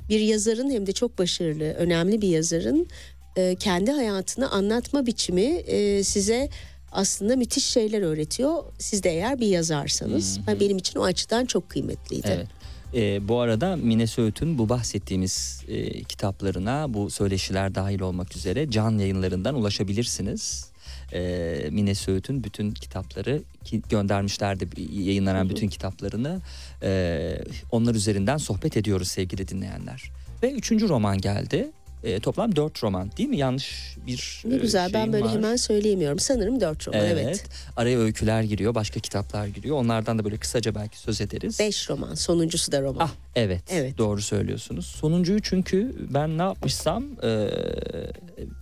bir yazarın hem de çok başarılı, önemli bir yazarın e, kendi hayatını anlatma biçimi e, size aslında müthiş şeyler öğretiyor. Siz de eğer bir yazarsanız. Hmm. Benim için o açıdan çok kıymetliydi. Evet. E, bu arada Mine Söğüt'ün bu bahsettiğimiz e, kitaplarına bu söyleşiler dahil olmak üzere can yayınlarından ulaşabilirsiniz. E, Mine Söğüt'ün bütün kitapları ki göndermişlerdi yayınlanan bütün kitaplarını e, onlar üzerinden sohbet ediyoruz sevgili dinleyenler. Ve üçüncü roman geldi e, toplam dört roman değil mi? Yanlış bir Ne güzel ben böyle var. hemen söyleyemiyorum. Sanırım dört roman evet. evet. Araya öyküler giriyor, başka kitaplar giriyor. Onlardan da böyle kısaca belki söz ederiz. Beş roman, sonuncusu da roman. Ah evet, evet. doğru söylüyorsunuz. Sonuncuyu çünkü ben ne yapmışsam e,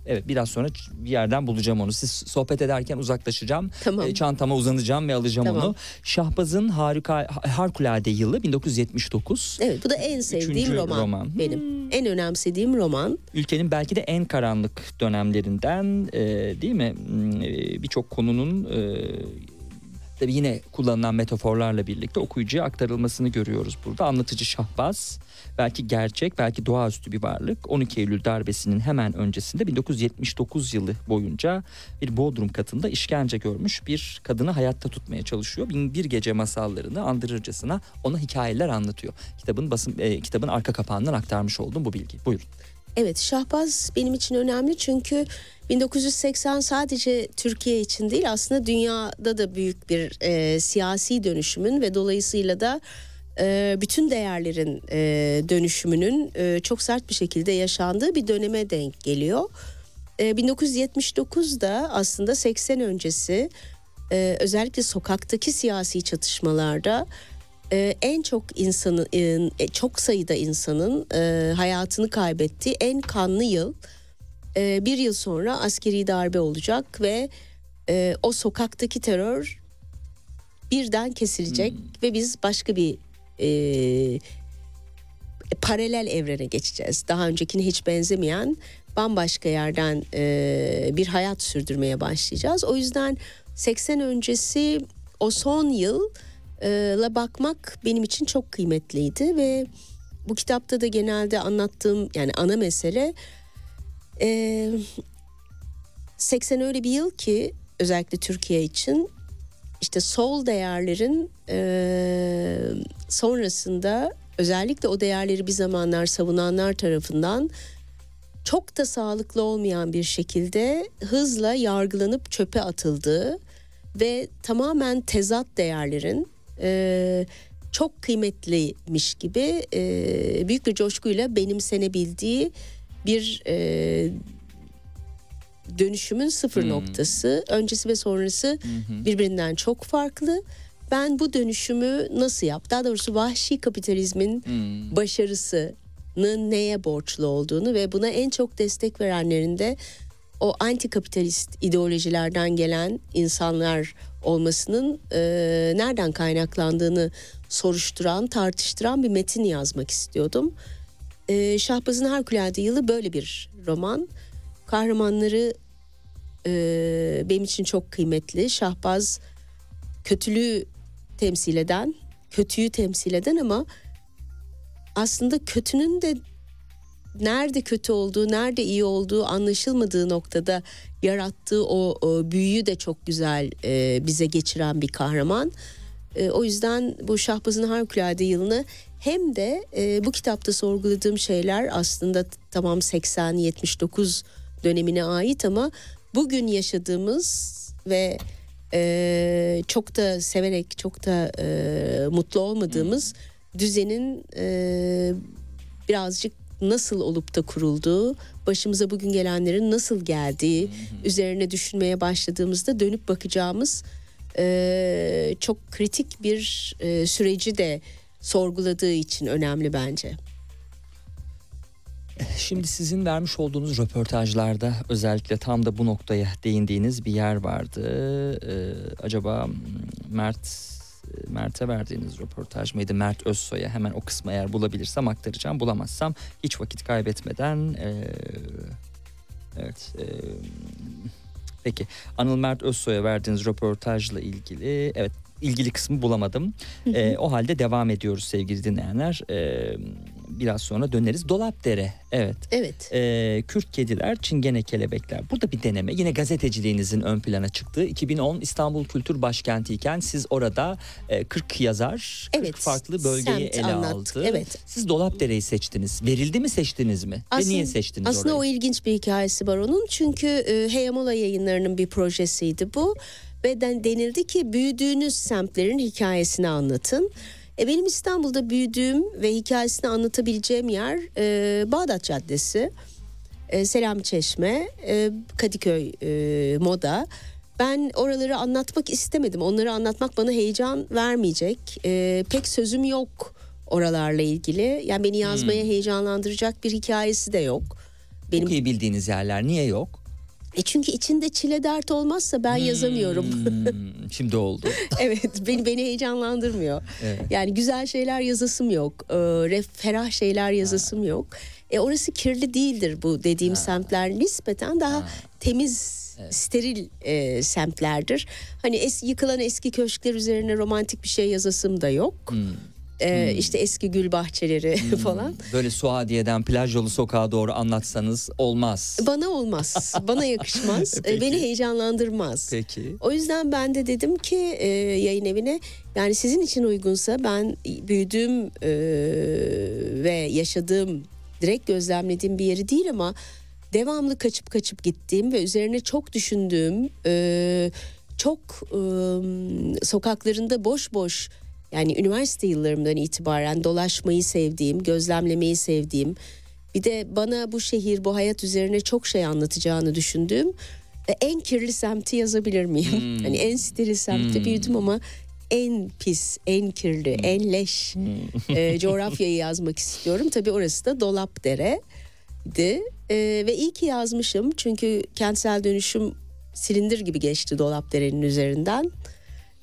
evet biraz sonra bir yerden bulacağım onu. Siz sohbet ederken uzaklaşacağım. Tamam. E, çantama uzanacağım ve alacağım tamam. onu. Şahbaz'ın harika harikulade yılı 1979. Evet bu da en sevdiğim roman, roman benim. Hmm. En önemsediğim roman. Ülkenin belki de en karanlık dönemlerinden e, değil mi? Hmm, e, Birçok konunun e, Tabi yine kullanılan metaforlarla birlikte okuyucuya aktarılmasını görüyoruz burada. Anlatıcı Şahbaz belki gerçek belki doğaüstü bir varlık 12 Eylül darbesinin hemen öncesinde 1979 yılı boyunca bir bodrum katında işkence görmüş bir kadını hayatta tutmaya çalışıyor. Bin bir gece masallarını andırırcasına ona hikayeler anlatıyor. Kitabın basın e, kitabın arka kapağından aktarmış oldum bu bilgi. Buyurun. Evet Şahbaz benim için önemli çünkü 1980 sadece Türkiye için değil aslında dünyada da büyük bir e, siyasi dönüşümün ve dolayısıyla da e, bütün değerlerin e, dönüşümünün e, çok sert bir şekilde yaşandığı bir döneme denk geliyor. E, 1979'da aslında 80 öncesi e, özellikle sokaktaki siyasi çatışmalarda e, en çok insanın e, çok sayıda insanın e, hayatını kaybettiği en kanlı yıl e, bir yıl sonra askeri darbe olacak ve e, o sokaktaki terör birden kesilecek hmm. ve biz başka bir e, paralel evrene geçeceğiz. Daha öncekine hiç benzemeyen bambaşka yerden e, bir hayat sürdürmeye başlayacağız. O yüzden 80 öncesi o son yıl la bakmak benim için çok kıymetliydi ve bu kitapta da genelde anlattığım yani ana mesele e, 80 öyle bir yıl ki özellikle Türkiye için işte sol değerlerin e, sonrasında özellikle o değerleri bir zamanlar savunanlar tarafından çok da sağlıklı olmayan bir şekilde hızla yargılanıp çöpe atıldığı ve tamamen tezat değerlerin e, çok kıymetliymiş gibi e, büyük bir coşkuyla benimsenebildiği bir e, dönüşümün sıfır hmm. noktası. Öncesi ve sonrası hmm. birbirinden çok farklı. Ben bu dönüşümü nasıl yap? Daha doğrusu vahşi kapitalizmin hmm. başarısının neye borçlu olduğunu ve buna en çok destek verenlerin de o anti kapitalist ideolojilerden gelen insanlar olmasının e, nereden kaynaklandığını soruşturan, tartıştıran bir metin yazmak istiyordum. E, Şahbaz'ın Harikulade Yılı böyle bir roman. Kahramanları e, benim için çok kıymetli. Şahbaz kötülüğü temsil eden, kötüyü temsil eden ama aslında kötünün de nerede kötü olduğu, nerede iyi olduğu anlaşılmadığı noktada yarattığı o, o büyüyü de çok güzel e, bize geçiren bir kahraman. E, o yüzden bu Şahbaz'ın Harikulade yılını hem de e, bu kitapta sorguladığım şeyler aslında tamam 80-79 dönemine ait ama bugün yaşadığımız ve e, çok da severek çok da e, mutlu olmadığımız düzenin e, birazcık nasıl olup da kurulduğu, başımıza bugün gelenlerin nasıl geldiği üzerine düşünmeye başladığımızda dönüp bakacağımız e, çok kritik bir e, süreci de sorguladığı için önemli bence. Şimdi sizin vermiş olduğunuz röportajlarda özellikle tam da bu noktaya değindiğiniz bir yer vardı. Ee, acaba Mert Mert'e verdiğiniz röportaj mıydı? Mert Özsoy'a hemen o kısmı eğer bulabilirsem aktaracağım. Bulamazsam hiç vakit kaybetmeden e, evet e, Peki Anıl Mert Özsoy'a verdiğiniz röportajla ilgili evet ilgili kısmı bulamadım. Ee, o halde devam ediyoruz sevgili dinleyenler. Ee, biraz sonra döneriz. Dolapdere evet. Evet. Ee, Kürt kediler, Çingene kelebekler. Burada bir deneme. Yine gazeteciliğinizin ön plana çıktığı 2010 İstanbul Kültür Başkenti iken siz orada e, 40 yazar, 40 Evet, farklı bölgeyi ele anlattık, aldı. evet. Siz Dolapdere'yi seçtiniz. Verildi mi seçtiniz mi? Ve niye seçtiniz Aslında orayı? o ilginç bir hikayesi var onun. Çünkü e, Heyamola yayınlarının bir projesiydi bu. Ve den- denildi ki büyüdüğünüz semtlerin hikayesini anlatın. E, benim İstanbul'da büyüdüğüm ve hikayesini anlatabileceğim yer e, Bağdat Caddesi, e, Selam Çeşme, e, Kadıköy e, Moda. Ben oraları anlatmak istemedim. Onları anlatmak bana heyecan vermeyecek. E, pek sözüm yok oralarla ilgili. Yani beni yazmaya Hmm. heyecanlandıracak bir hikayesi de yok. Benim Çok iyi bildiğiniz yerler niye yok? E çünkü içinde çile dert olmazsa ben yazamıyorum. Hmm, şimdi oldu. evet, beni beni heyecanlandırmıyor. Evet. Yani güzel şeyler yazasım yok. Ref, ferah şeyler yazasım yok. E orası kirli değildir bu dediğim semtler nispeten daha temiz, steril e, semtlerdir. Hani es, yıkılan eski köşkler üzerine romantik bir şey yazasım da yok. Hmm. Ee, işte eski gül bahçeleri falan. Böyle Suadiye'den plaj yolu sokağa doğru anlatsanız olmaz. Bana olmaz, bana yakışmaz, e, Peki. beni heyecanlandırmaz. Peki. O yüzden ben de dedim ki e, yayın evine yani sizin için uygunsa ben büyüdüğüm e, ve yaşadığım direkt gözlemlediğim bir yeri değil ama devamlı kaçıp kaçıp gittiğim ve üzerine çok düşündüğüm e, çok e, sokaklarında boş boş yani üniversite yıllarımdan itibaren dolaşmayı sevdiğim, gözlemlemeyi sevdiğim bir de bana bu şehir, bu hayat üzerine çok şey anlatacağını düşündüğüm e, en kirli semti yazabilir miyim? Hani en steril semtte büyüdüm ama en pis, en kirli, en leş e, coğrafyayı yazmak istiyorum. Tabii orası da Dolapdere'di. E, ve iyi ki yazmışım çünkü kentsel dönüşüm silindir gibi geçti Dolapdere'nin üzerinden.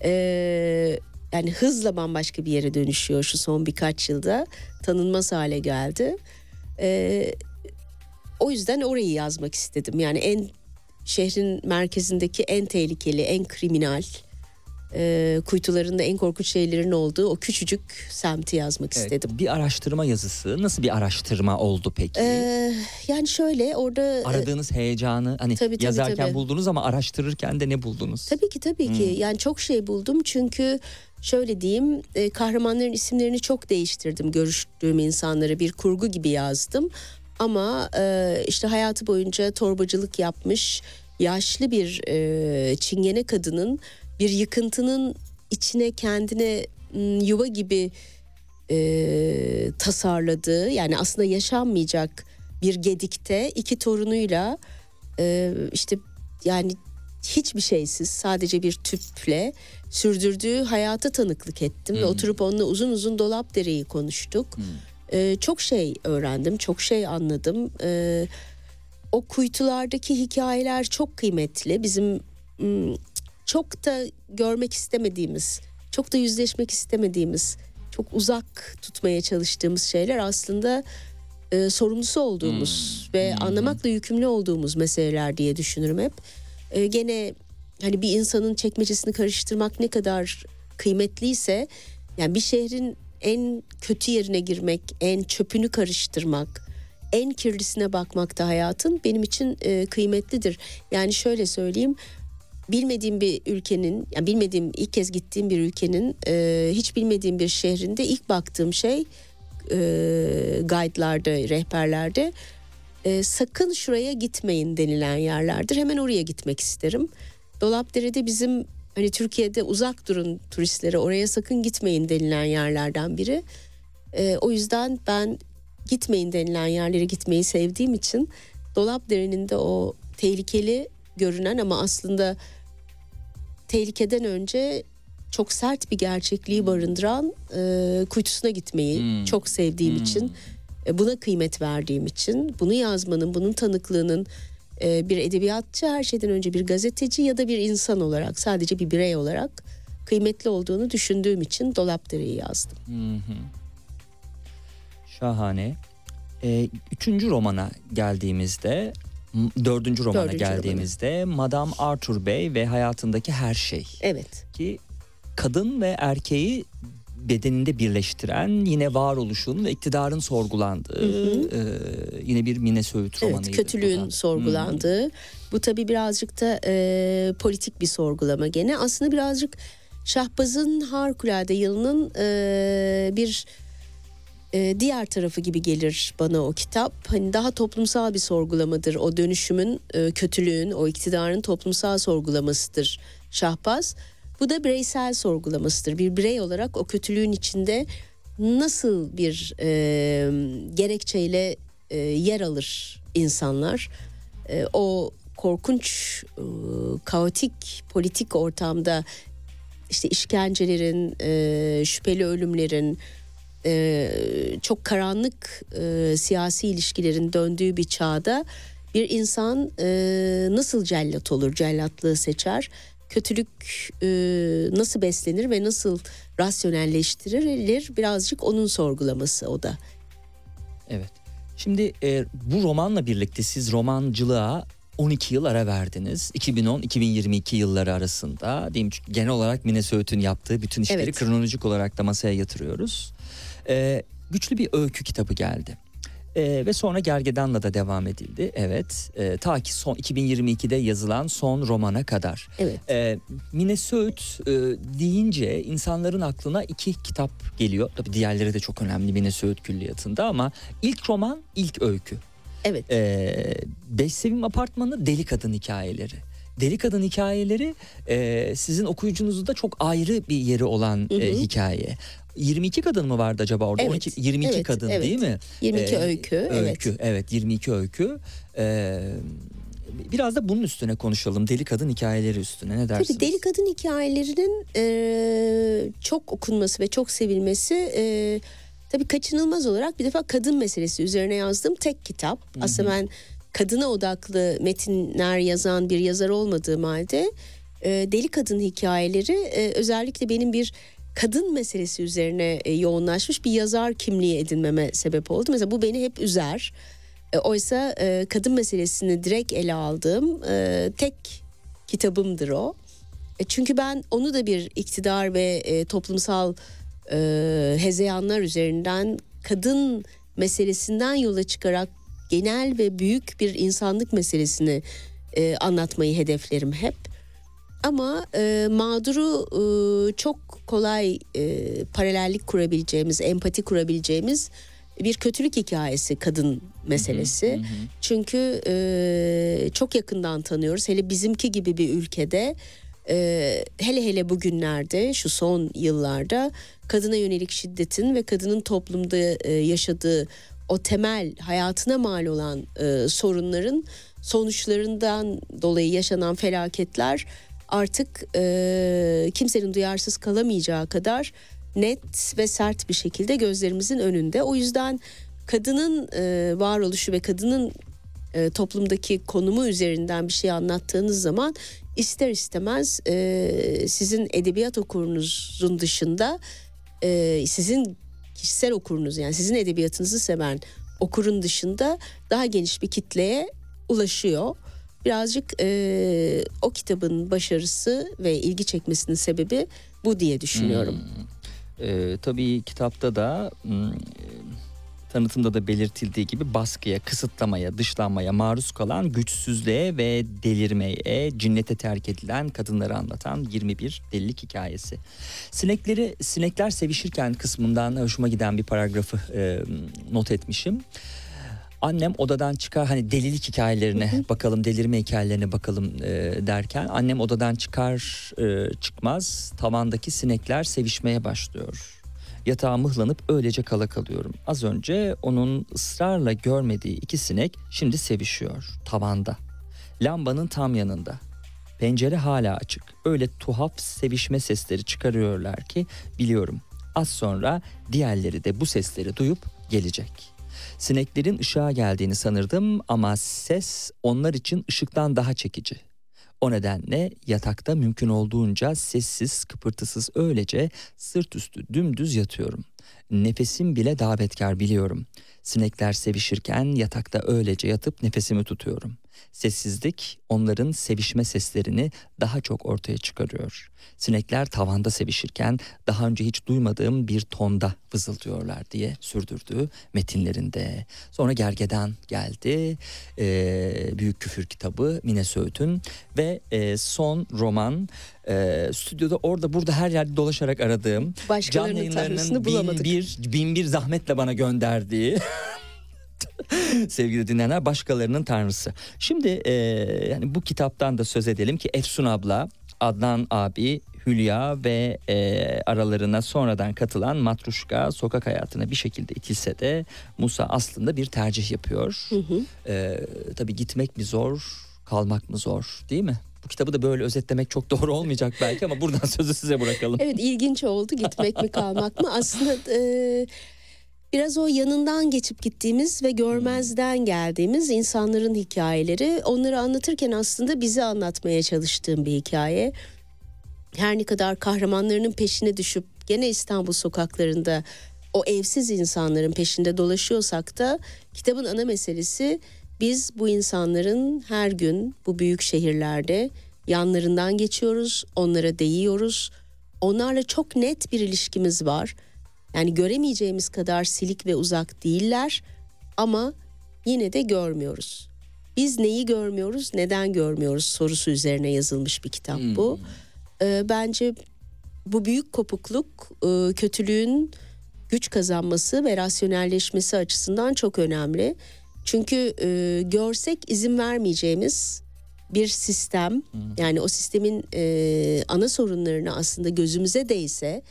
E, yani hızla bambaşka bir yere dönüşüyor şu son birkaç yılda. Tanınmaz hale geldi. E, o yüzden orayı yazmak istedim. Yani en şehrin merkezindeki en tehlikeli, en kriminal, e, kuytularında en korkunç şeylerin olduğu o küçücük semti yazmak Evet, istedim. Bir araştırma yazısı nasıl bir araştırma oldu peki? Ee, yani şöyle orada Aradığınız heyecanı hani Tabii, tabii, yazarken tabii. buldunuz ama araştırırken de ne buldunuz? Tabii ki tabii ki. Yani çok şey buldum çünkü şöyle diyeyim e, kahramanların isimlerini çok değiştirdim görüştüğüm insanlara bir kurgu gibi yazdım. Ama e, işte hayatı boyunca torbacılık yapmış yaşlı bir e, çingene kadının bir yıkıntının içine kendine yuva gibi e, tasarladığı yani aslında yaşanmayacak bir gedikte iki torunuyla e, işte yani hiçbir şeysiz sadece bir tüple sürdürdüğü hayata tanıklık ettim ve oturup onunla uzun uzun dolap dereyi konuştuk. E, çok şey öğrendim, çok şey anladım. E, o kuytulardaki hikayeler çok kıymetli. Bizim çok da görmek istemediğimiz, çok da yüzleşmek istemediğimiz, çok uzak tutmaya çalıştığımız şeyler aslında e, sorumlusu olduğumuz ve anlamakla yükümlü olduğumuz meseleler diye düşünürüm hep. E, gene hani bir insanın çekmecesini karıştırmak ne kadar kıymetliyse yani bir şehrin en kötü yerine girmek, en çöpünü karıştırmak, en kirlisine bakmak da hayatın benim için e, kıymetlidir. Yani şöyle söyleyeyim bilmediğim bir ülkenin yani bilmediğim ilk kez gittiğim bir ülkenin e, hiç bilmediğim bir şehrinde ilk baktığım şey e, guide'larda rehberlerde e, sakın şuraya gitmeyin denilen yerlerdir. Hemen oraya gitmek isterim. Dolapdere'de bizim hani Türkiye'de uzak durun turistlere oraya sakın gitmeyin denilen yerlerden biri. E, o yüzden ben gitmeyin denilen yerlere gitmeyi sevdiğim için Dolapdere'nin de o tehlikeli görünen ama aslında tehlikeden önce çok sert bir gerçekliği barındıran e, kuytusuna gitmeyi Hmm. çok sevdiğim için e, buna kıymet verdiğim için bunu yazmanın bunun tanıklığının e, bir edebiyatçı her şeyden önce bir gazeteci ya da bir insan olarak sadece bir birey olarak kıymetli olduğunu düşündüğüm için Dolapdere'yi yazdım. Şahane. Ee, üçüncü romana geldiğimizde Dördüncü romana Dördüncü geldiğimizde Madame Arthur Bey ve hayatındaki her şey Evet. ki kadın ve erkeği bedeninde birleştiren yine varoluşun ve iktidarın sorgulandığı e, yine bir Mine Söğüt. Evet, kötülüğün da. sorgulandığı. Bu tabii birazcık da e, politik bir sorgulama gene. Aslında birazcık Şahbaz'ın harikulade yılının e, bir e, diğer tarafı gibi gelir bana o kitap. Hani daha toplumsal bir sorgulamadır. O dönüşümün, e, kötülüğün, o iktidarın toplumsal sorgulamasıdır Şahbaz. Bu da bireysel sorgulamasıdır. Bir birey olarak o kötülüğün içinde nasıl bir e, gerekçeyle e, yer alır insanlar? E, o korkunç, e, kaotik politik ortamda işte işkencelerin, e, şüpheli ölümlerin, e, çok karanlık e, siyasi ilişkilerin döndüğü bir çağda bir insan e, nasıl cellat olur, cellatlığı seçer? Kötülük e, nasıl beslenir ve nasıl rasyonelleştirilir? Birazcık onun sorgulaması o da. Evet. Şimdi e, bu romanla birlikte siz romancılığa 12 yıl ara verdiniz. 2010-2022 yılları arasında. Diyeyim çünkü genel olarak Mine Söğüt'ün yaptığı bütün işleri Evet. kronolojik olarak da masaya yatırıyoruz. E, güçlü bir öykü kitabı geldi. E, ve sonra Gergedan'la da devam edildi. Evet. E, ta ki son 2022'de yazılan son romana kadar. Evet. E, Mine Söğüt e, deyince insanların aklına iki kitap geliyor. Tabii diğerleri de çok önemli Mine Söğüt külliyatında ama ilk roman, ilk öykü. Evet. E, Beş Sevim Apartmanı Deli Kadın Hikayeleri. Deli Kadın Hikayeleri e, sizin okuyucunuzda çok ayrı bir yeri olan Hı hı. e, hikaye. 22 kadın mı vardı acaba orada? Evet, 12, 22 evet, kadın evet. değil mi? 22 Ee, öykü, evet. Öykü evet 22 öykü. Ee, biraz da bunun üstüne konuşalım. Deli kadın hikayeleri üstüne ne dersiniz? Tabii deli kadın hikayelerinin e, çok okunması ve çok sevilmesi e, tabii kaçınılmaz olarak bir defa kadın meselesi üzerine yazdığım tek kitap. Aslında ben kadına odaklı metinler yazan bir yazar olmadığım halde e, deli kadın hikayeleri e, özellikle benim bir kadın meselesi üzerine e, yoğunlaşmış bir yazar kimliği edinmeme sebep oldu. Mesela bu beni hep üzer. E, oysa e, kadın meselesini direkt ele aldığım tek kitabımdır o. Çünkü ben onu da bir iktidar ve toplumsal hezeyanlar üzerinden kadın meselesinden yola çıkarak genel ve büyük bir insanlık meselesini anlatmayı hedeflerim hep. Ama e, mağduru e, çok kolay e, paralellik kurabileceğimiz, empati kurabileceğimiz bir kötülük hikayesi kadın meselesi. Çünkü e, çok yakından tanıyoruz. Hele bizimki gibi bir ülkede e, hele hele bugünlerde şu son yıllarda kadına yönelik şiddetin ve kadının toplumda e, yaşadığı o temel hayatına mal olan e, sorunların sonuçlarından dolayı yaşanan felaketler artık e, kimsenin duyarsız kalamayacağı kadar net ve sert bir şekilde gözlerimizin önünde. O yüzden kadının e, varoluşu ve kadının e, toplumdaki konumu üzerinden bir şey anlattığınız zaman ister istemez e, sizin edebiyat okurunuzun dışında e, sizin kişisel okurunuz yani sizin edebiyatınızı seven okurun dışında daha geniş bir kitleye ulaşıyor. Birazcık e, o kitabın başarısı ve ilgi çekmesinin sebebi bu diye düşünüyorum. Ee, tabii kitapta da hmm, e, tanıtımda da belirtildiği gibi baskıya, kısıtlamaya, dışlanmaya maruz kalan güçsüzlüğe ve delirmeye, cinnete terk edilen kadınları anlatan 21 delilik hikayesi. Sinekleri, sinekler sevişirken kısmından hoşuma giden bir paragrafı e, not etmişim. Annem odadan çıkar hani delilik hikayelerine bakalım delirme hikayelerine bakalım e, derken annem odadan çıkar e, çıkmaz tavandaki sinekler sevişmeye başlıyor. Yatağa mıhlanıp öylece kala kalıyorum. Az önce onun ısrarla görmediği iki sinek şimdi sevişiyor tavanda. Lambanın tam yanında. Pencere hala açık. Öyle tuhaf sevişme sesleri çıkarıyorlar ki biliyorum. Az sonra diğerleri de bu sesleri duyup gelecek. Sineklerin ışığa geldiğini sanırdım ama ses onlar için ışıktan daha çekici. O nedenle yatakta mümkün olduğunca sessiz, kıpırtısız öylece sırt üstü dümdüz yatıyorum. Nefesim bile davetkar biliyorum. Sinekler sevişirken yatakta öylece yatıp nefesimi tutuyorum. Sessizlik onların sevişme seslerini daha çok ortaya çıkarıyor. Sinekler tavanda sevişirken daha önce hiç duymadığım bir tonda vızıldıyorlar diye sürdürdü metinlerinde. Sonra Gergedan geldi. Ee, Büyük Küfür kitabı Mine Söğüt'ün ve e, son roman e, stüdyoda orada burada her yerde dolaşarak aradığım can Başkalarının yayınlarının tanrısını bin bulamadık. bir, bin bir zahmetle bana gönderdiği sevgili dinleyenler başkalarının tanrısı. Şimdi e, yani bu kitaptan da söz edelim ki Efsun abla, Adnan abi, Hülya ve e, aralarına sonradan katılan Matruşka sokak hayatına bir şekilde itilse de Musa aslında bir tercih yapıyor. E, tabii gitmek mi zor, kalmak mı zor değil mi? Bu kitabı da böyle özetlemek çok doğru olmayacak belki ama buradan sözü size bırakalım. Evet ilginç oldu gitmek mi kalmak mı? Aslında e, biraz o yanından geçip gittiğimiz ve görmezden geldiğimiz insanların hikayeleri. Onları anlatırken aslında bizi anlatmaya çalıştığım bir hikaye. Her ne kadar kahramanlarının peşine düşüp gene İstanbul sokaklarında o evsiz insanların peşinde dolaşıyorsak da kitabın ana meselesi biz bu insanların her gün bu büyük şehirlerde yanlarından geçiyoruz, onlara değiyoruz. Onlarla çok net bir ilişkimiz var. Yani göremeyeceğimiz kadar silik ve uzak değiller ama yine de görmüyoruz. Biz neyi görmüyoruz, neden görmüyoruz sorusu üzerine yazılmış bir kitap bu. Ee, bence bu büyük kopukluk e, kötülüğün güç kazanması ve rasyonelleşmesi açısından çok önemli. Çünkü e, görsek izin vermeyeceğimiz bir sistem yani o sistemin e, ana sorunlarını aslında gözümüze değse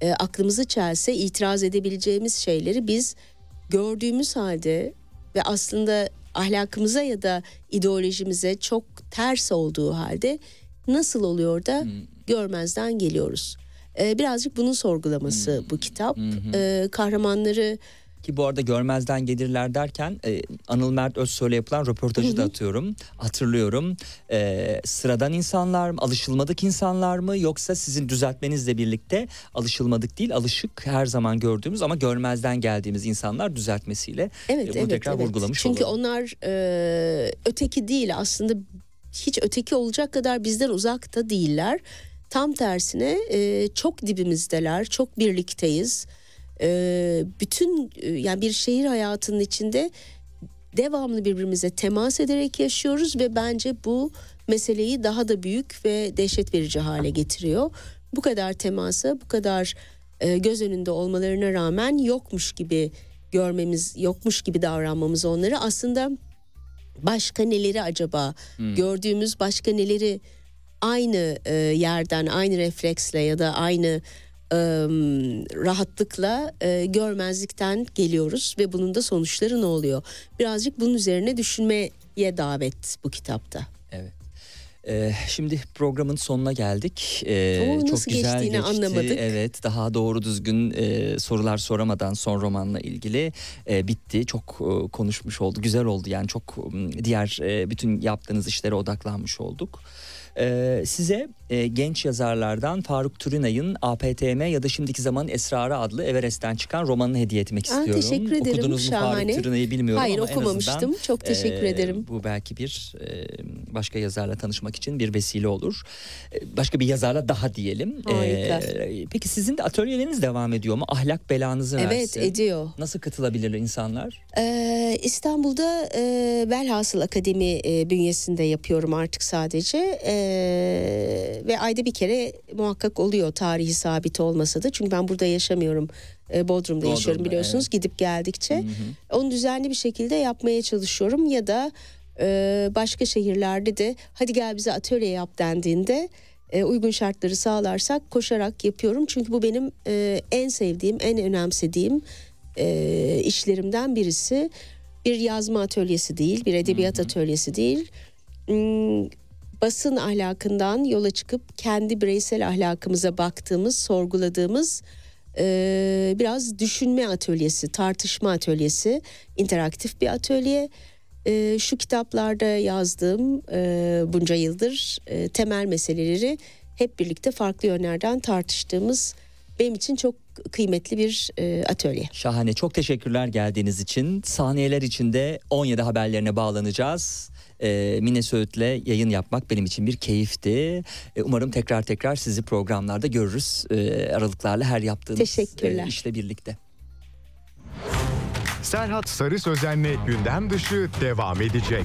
e, aklımızı çelse itiraz edebileceğimiz şeyleri biz gördüğümüz halde ve aslında ahlakımıza ya da ideolojimize çok ters olduğu halde nasıl oluyor da görmezden geliyoruz. E, birazcık bunun sorgulaması bu kitap. E, kahramanları Ki bu arada görmezden gelirler derken e, Anıl Mert Özsoy'la yapılan röportajı da atıyorum. Hatırlıyorum. E, sıradan insanlar mı, alışılmadık insanlar mı yoksa sizin düzeltmenizle birlikte alışılmadık değil, alışık her zaman gördüğümüz ama görmezden geldiğimiz insanlar düzeltmesiyle Evet, e, bunu evet, tekrar evet. vurgulamış Çünkü olalım. onlar e, öteki değil aslında hiç öteki olacak kadar bizden uzakta değiller. Tam tersine e, çok dibimizdeler, çok birlikteyiz. E, bütün e, yani bir şehir hayatının içinde devamlı birbirimize temas ederek yaşıyoruz ve bence bu meseleyi daha da büyük ve dehşet verici hale getiriyor. Bu kadar temasa, bu kadar e, göz önünde olmalarına rağmen yokmuş gibi görmemiz, yokmuş gibi davranmamız onları. Aslında başka neleri acaba? Gördüğümüz başka neleri aynı e, yerden aynı refleksle ya da aynı e, rahatlıkla e, görmezlikten geliyoruz ve bunun da sonuçları ne oluyor? Birazcık bunun üzerine düşünmeye davet bu kitapta. Evet. Ee, şimdi programın sonuna geldik. Ee, Oo, çok nasıl güzel geçtiğini geçti. anlamadık. Evet, daha doğru düzgün e, sorular soramadan son romanla ilgili e, bitti. Çok e, konuşmuş oldu, güzel oldu yani çok diğer e, bütün yaptığınız işlere odaklanmış olduk. Ee, size e, genç yazarlardan Faruk Türünay'ın APTM ya da şimdiki zaman Esrarı adlı Everest'ten çıkan romanını hediye etmek Aa, istiyorum. teşekkür ederim, Okudunuz mu şahane. Faruk Türünay'ı bilmiyorum Hayır, ama en okumamıştım. azından, Çok teşekkür e, ederim. Bu belki bir e, başka yazarla tanışmak için bir vesile olur. E, Başka bir yazarla daha diyelim. Harika. E, peki sizin de atölyeleriniz devam ediyor mu? Ahlak belanızı Evet versin. ediyor. Nasıl katılabilir insanlar? Ee, İstanbul'da e, Velhasıl Akademi e, bünyesinde yapıyorum artık sadece Ee, ve ayda bir kere muhakkak oluyor tarihi sabit olmasa da. Çünkü ben burada yaşamıyorum. Ee, Bodrum'da yaşıyorum biliyorsunuz gidip geldikçe. Onu düzenli bir şekilde yapmaya çalışıyorum ya da e, başka şehirlerde de hadi gel bize atölye yap dendiğinde e, uygun şartları sağlarsak koşarak yapıyorum. Çünkü bu benim e, en sevdiğim en önemsediğim e, işlerimden birisi. Bir yazma atölyesi değil, bir edebiyat atölyesi değil. Basın ahlakından yola çıkıp kendi bireysel ahlakımıza baktığımız, sorguladığımız e, biraz düşünme atölyesi, tartışma atölyesi, interaktif bir atölye. E, şu kitaplarda yazdığım e, bunca yıldır e, temel meseleleri hep birlikte farklı yönlerden tartıştığımız benim için çok kıymetli bir e, atölye. Şahane. Çok teşekkürler geldiğiniz için. Saniyeler içinde 17 haberlerine bağlanacağız. E, Mine Söğüt'le yayın yapmak benim için bir keyifti. E, umarım tekrar tekrar sizi programlarda görürüz. E, aralıklarla her yaptığınız Teşekkürler. e, işle birlikte. Serhat Sarı Sözen'le gündem dışı devam edecek.